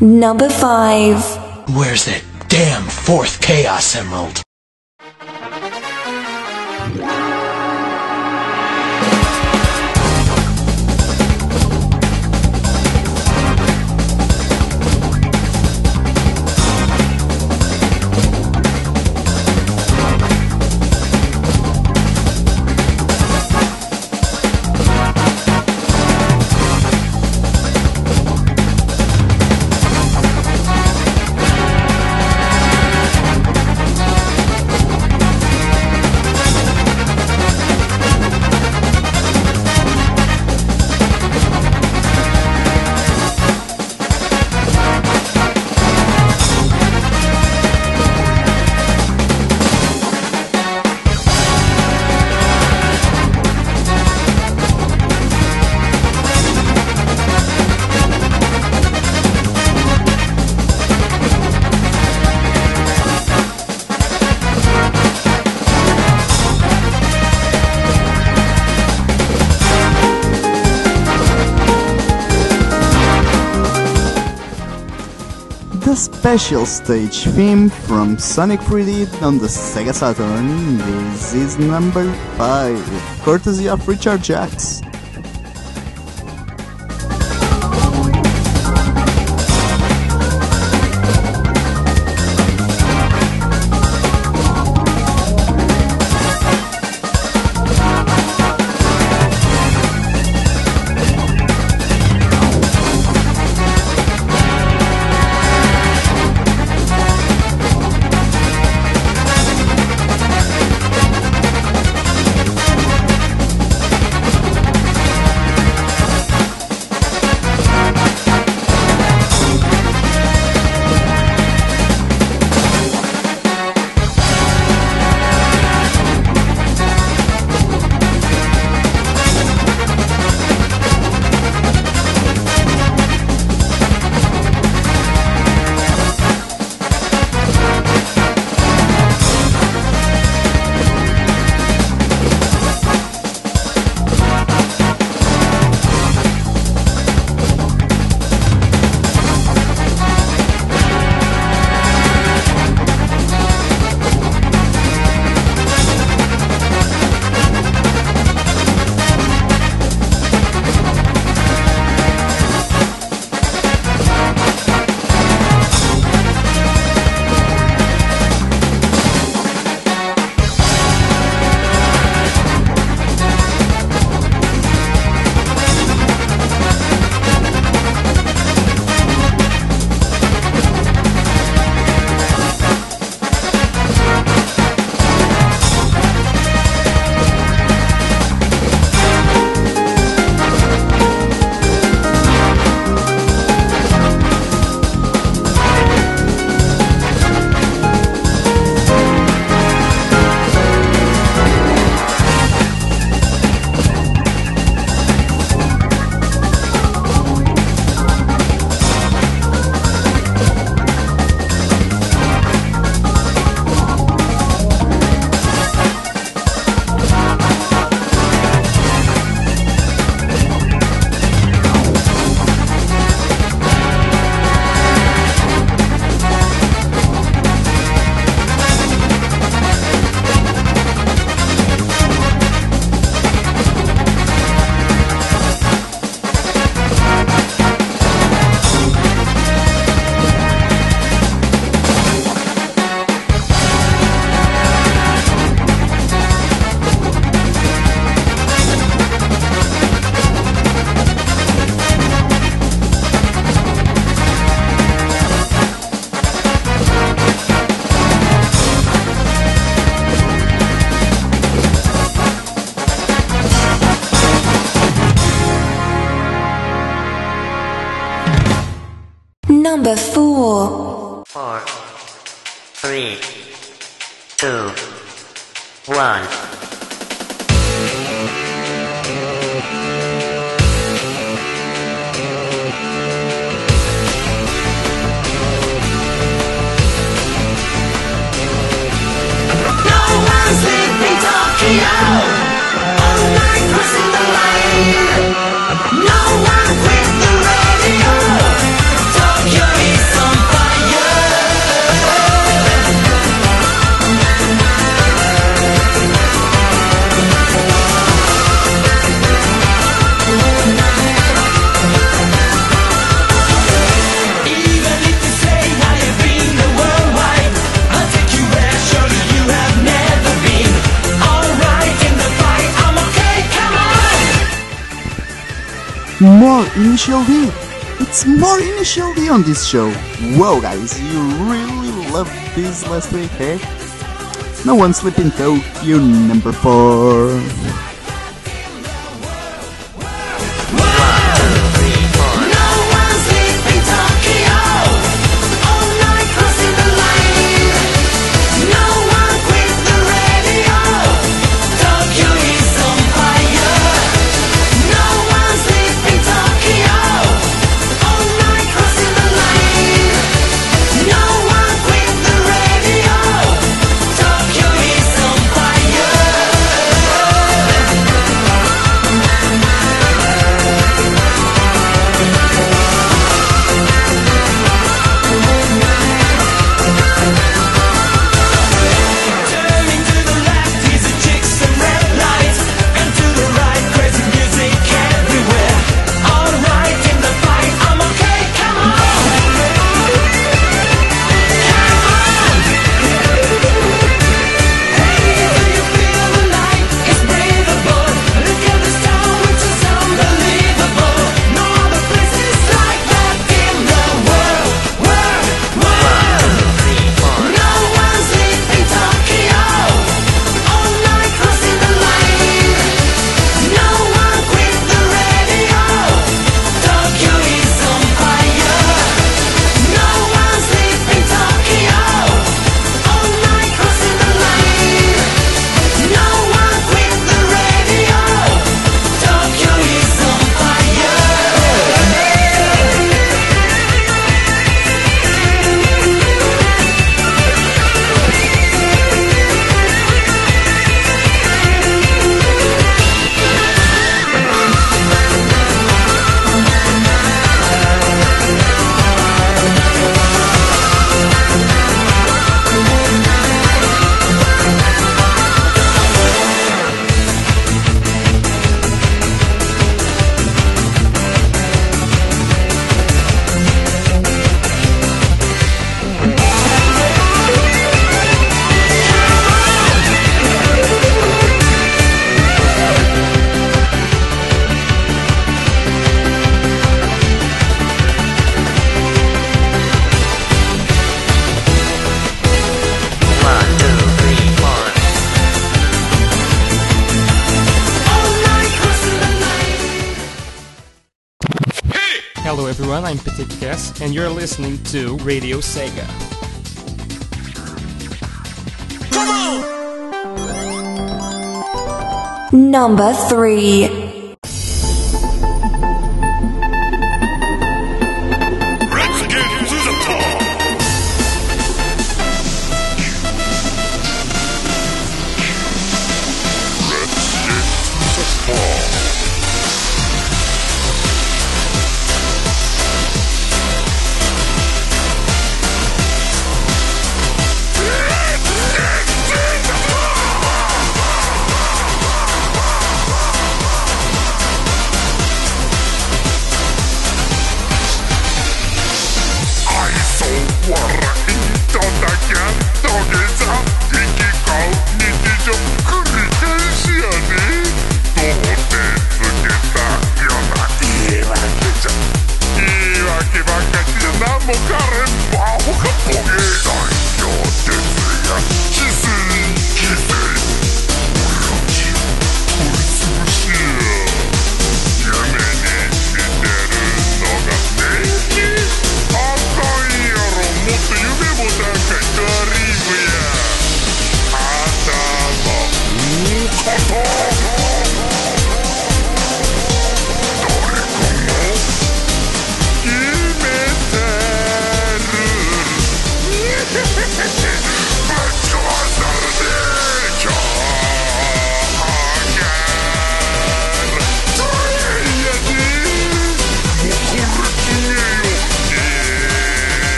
Number 5. Where's that damn fourth Chaos Emerald? Special stage theme from Sonic 3D on the Sega Saturn. This is number 5, courtesy of Richard Jacques. more initial D. It's more initial D on this show. Whoa, guys, you really loved this last week, eh? No One Sleep in Tokyo number 4. and you're listening to Radio Sega. Number 3 Design your destiny. She's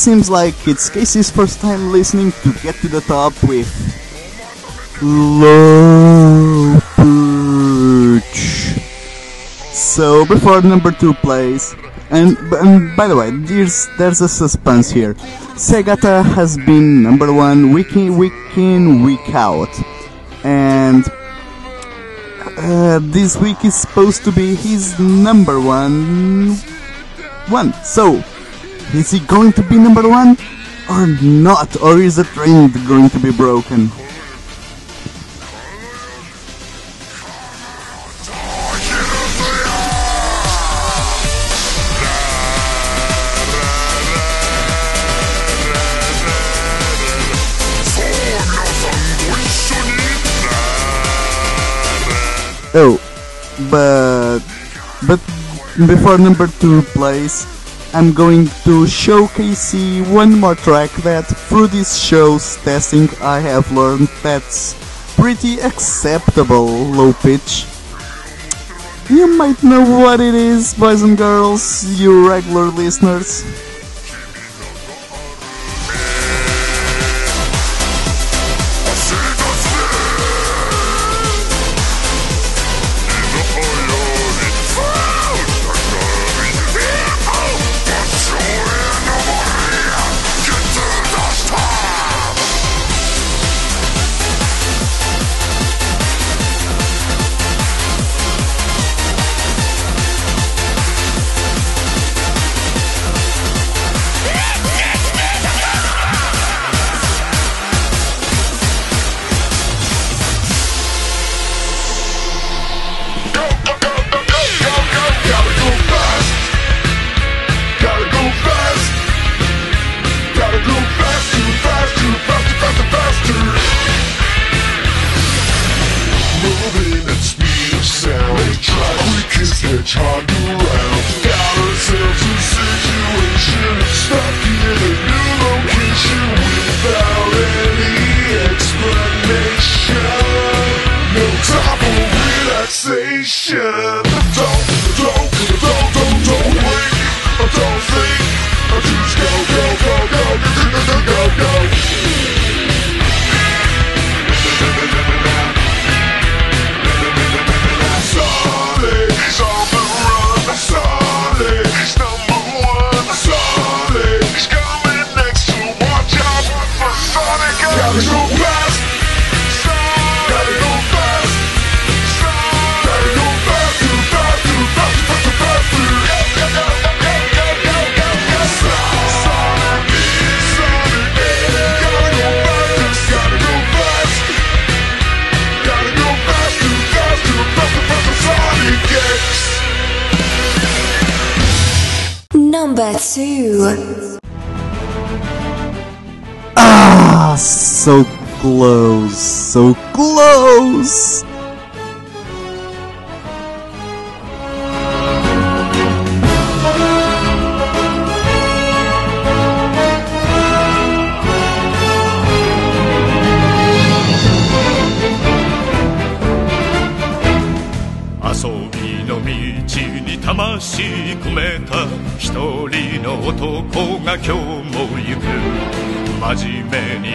seems like it's Casey's first time listening to Get to the Top with Low Perch. So before number two plays, and, and by the way, there's there's a suspense here. Segata has been number one week in, week in, week out, and uh, this week is supposed to be his number one one. So, is he going to be number one or not? Or is the trend going to be broken? Oh, but but before number two plays, I'm going to showcase one more track that through this show's testing I have learned that's pretty acceptable low pitch. You might know what it is, boys and girls, you regular listeners.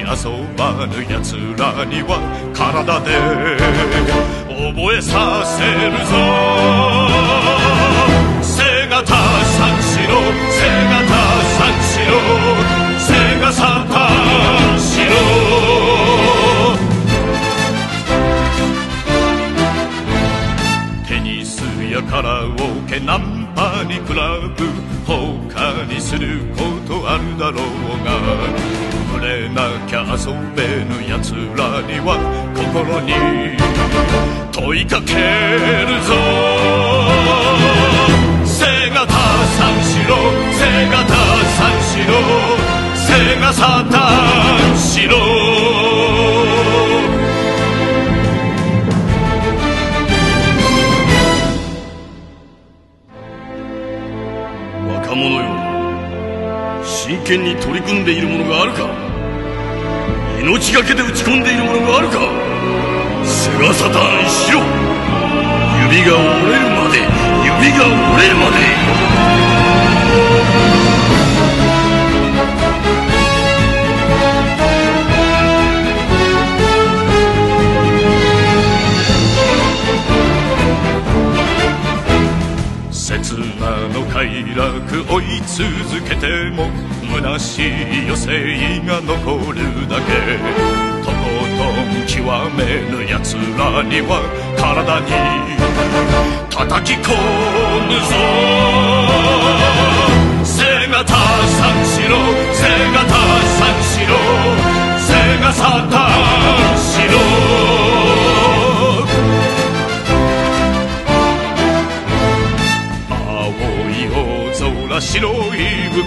遊ばぬ奴らには体で覚えさせるぞ。背がた三四郎背がた三四郎背がサタン四郎。テニスやカラオケナンパにクラブ他にすることあるだろうが。れなきゃ遊べぬ奴らには心に問いかけるぞ。背がた三四郎背がた三四郎背がサタン四郎若者よ。真剣に取り組んでいるものがあるか。命がけで打ち込んでいるものがあるか。セガサターンしろ。指が折れるまで指が折れるまで。切なの快楽追い続けても虚しい余生が残るだけ。とことん極めぬ奴らには体に叩き込むぞ。背がたさんしろ背がたさんしろ背がサタンしろ。青い大空白い浮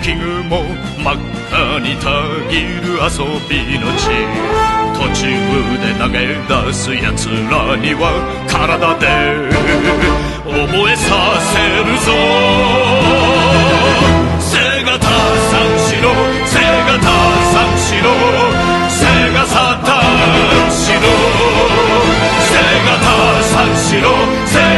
雲。真っ赤にたぎる遊びの地。途中で投げ出す奴らには体で覚えさせるぞ。背がたさんしろ背がたさんしろ背がサタンしろ背がたさんしろ背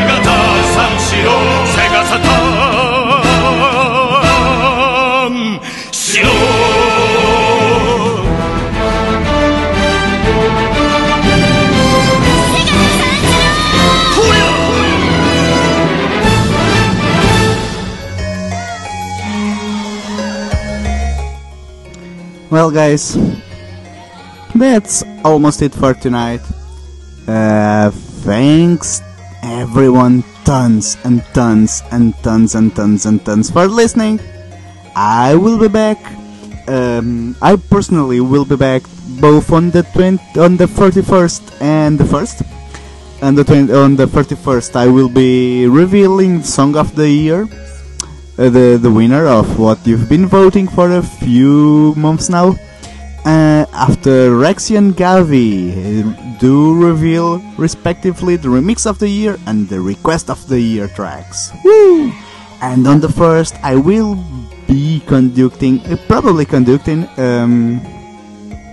Well, guys, that's almost it for tonight. Uh, thanks, everyone, tons and tons and tons and tons and tons for listening. I will be back. Um, I personally will be back both on the 20, on the 31st and the 1st. And the 20, on the 31st, I will be revealing Song of the Year the the winner of what you've been voting for a few months now. Uh, after Rexy and Gavi uh, do reveal respectively the remix of the year and the request of the year tracks. Woo! And on the first, I will be conducting, uh, probably conducting. Um,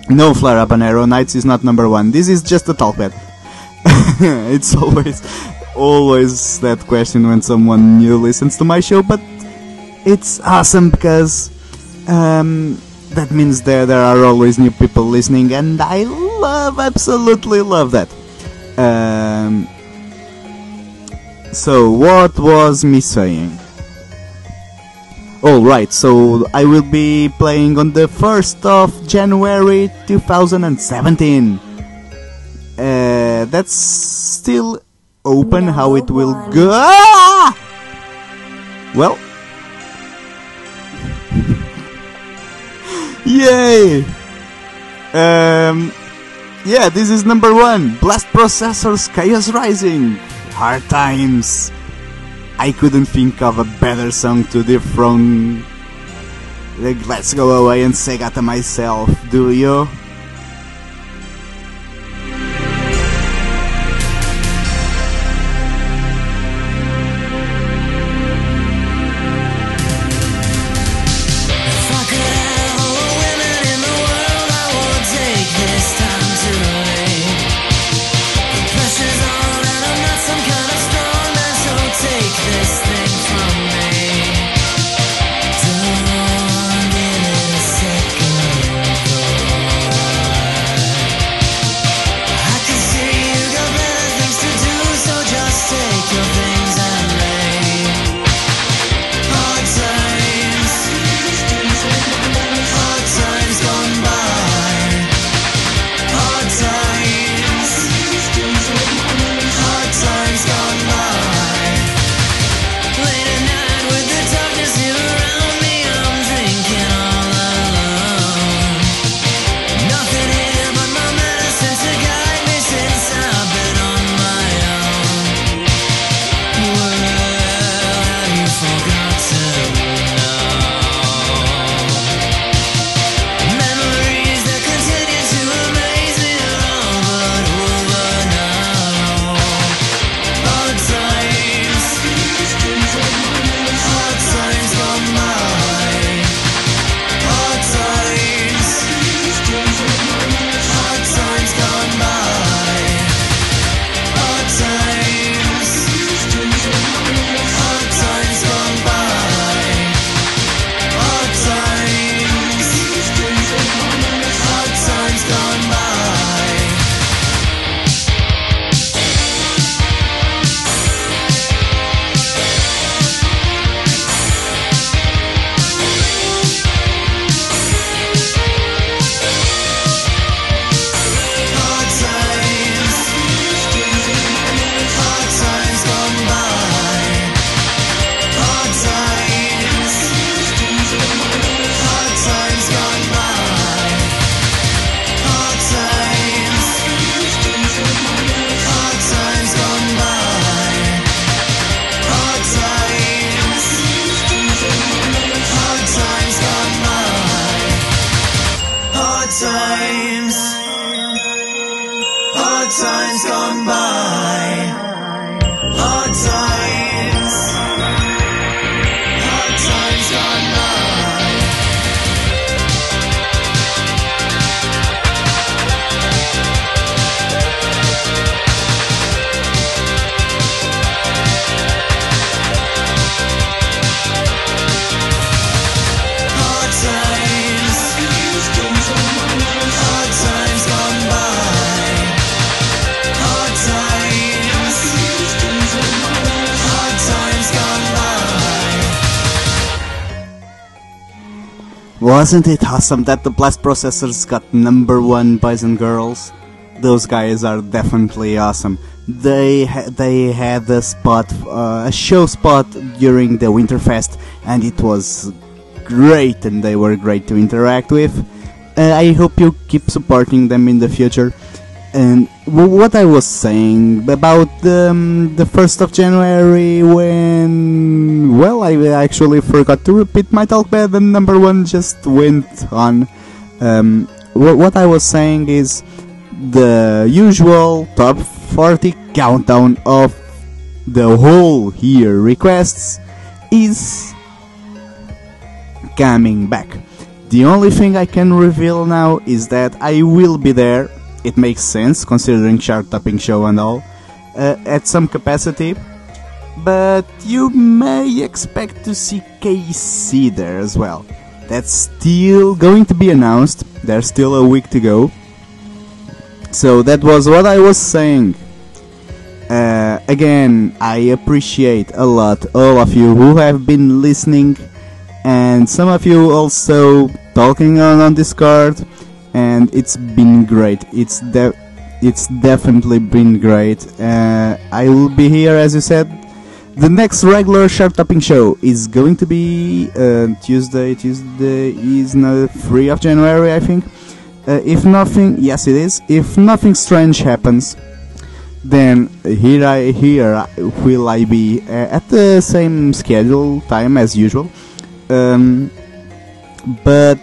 no, Flare Up and Arrow Nights is not number one. This is just a talkback. it's always, always that question when someone new listens to my show, but it's awesome because um, that means there there are always new people listening, and I love, absolutely love that. Um, so what was me saying? All right, so I will be playing on the first of January 2017. Uh, that's still open. How it will go? Ah! Well, Yay! Um, yeah, this is number one. Blast Processors Chaos Rising. Hard Times. I couldn't think of a better song to dethrone. Like, let's go away and say that to myself, do you? Wasn't it awesome that the Blast Processors got number one boys and girls? Those guys are definitely awesome. They ha- they had a spot, uh, a show spot during the Winterfest, and it was great, and they were great to interact with. Uh, I hope you keep supporting them in the future. And what I was saying about the, um, the 1st of January when, well, I actually forgot to repeat my talk bed and number one just went on. Um, wh- what I was saying is the usual top 40 countdown of the whole year requests is coming back. The only thing I can reveal now is that I will be there. It makes sense considering chart topping show and all, uh, at some capacity. But you may expect to see KC there as well. That's still going to be announced. There's still a week to go. So that was what I was saying. Uh, again, I appreciate a lot all of you who have been listening, and some of you also talking on, on Discord, and it's been great. It's de- it's definitely been great. Uh, I will be here, as you said. The next regular chart topping show is going to be uh, Tuesday. Tuesday is the 3 of January, I think. Uh, if nothing, yes, it is. If nothing strange happens, then here I here will I be uh, at the same schedule time as usual. Um, but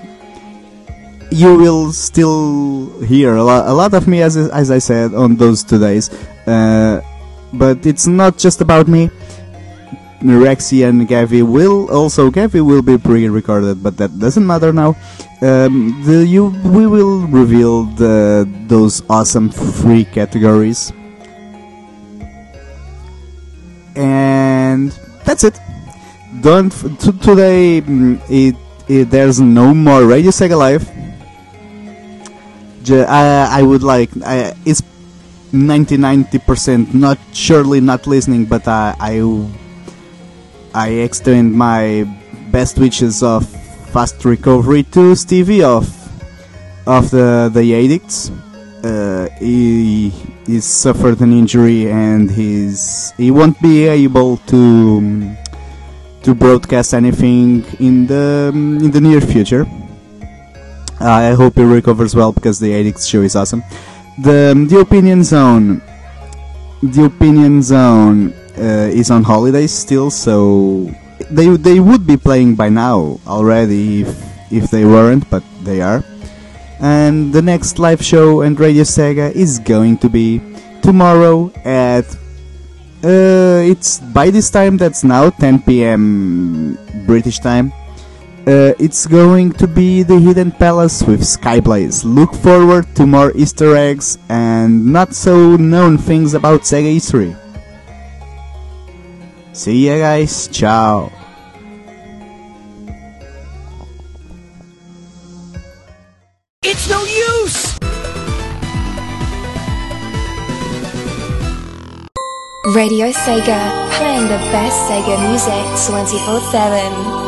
you will still hear a lot, a lot of me as as I said on those two days. Uh, but it's not just about me. Rexy and Gavi will also Gavi will be pre-recorded, but that doesn't matter now. Um, the you we will reveal the those awesome free categories, and that's it. Don't today. mm, It, it there's no more Radio Sega Live. I, I would like I, it's 90 90% not surely not listening but I, I I extend my best wishes of fast recovery to Stevie of of the the addicts. Uh, he he suffered an injury and he's he won't be able to to broadcast anything in the in the near future I hope he recovers well because the Addicts show is awesome. The um, the opinion zone, the opinion zone uh, is on holidays still, so they they would be playing by now already if if they weren't, but they are. And the next live show and Radio Sega is going to be tomorrow at uh, it's by this time that's now 10 p.m. British time. Uh, it's going to be the Hidden Palace with Skyblaze. Look forward to more Easter eggs and not so known things about Sega history. See ya guys, ciao. It's no use! Radio Sega, playing the best Sega music 24 7.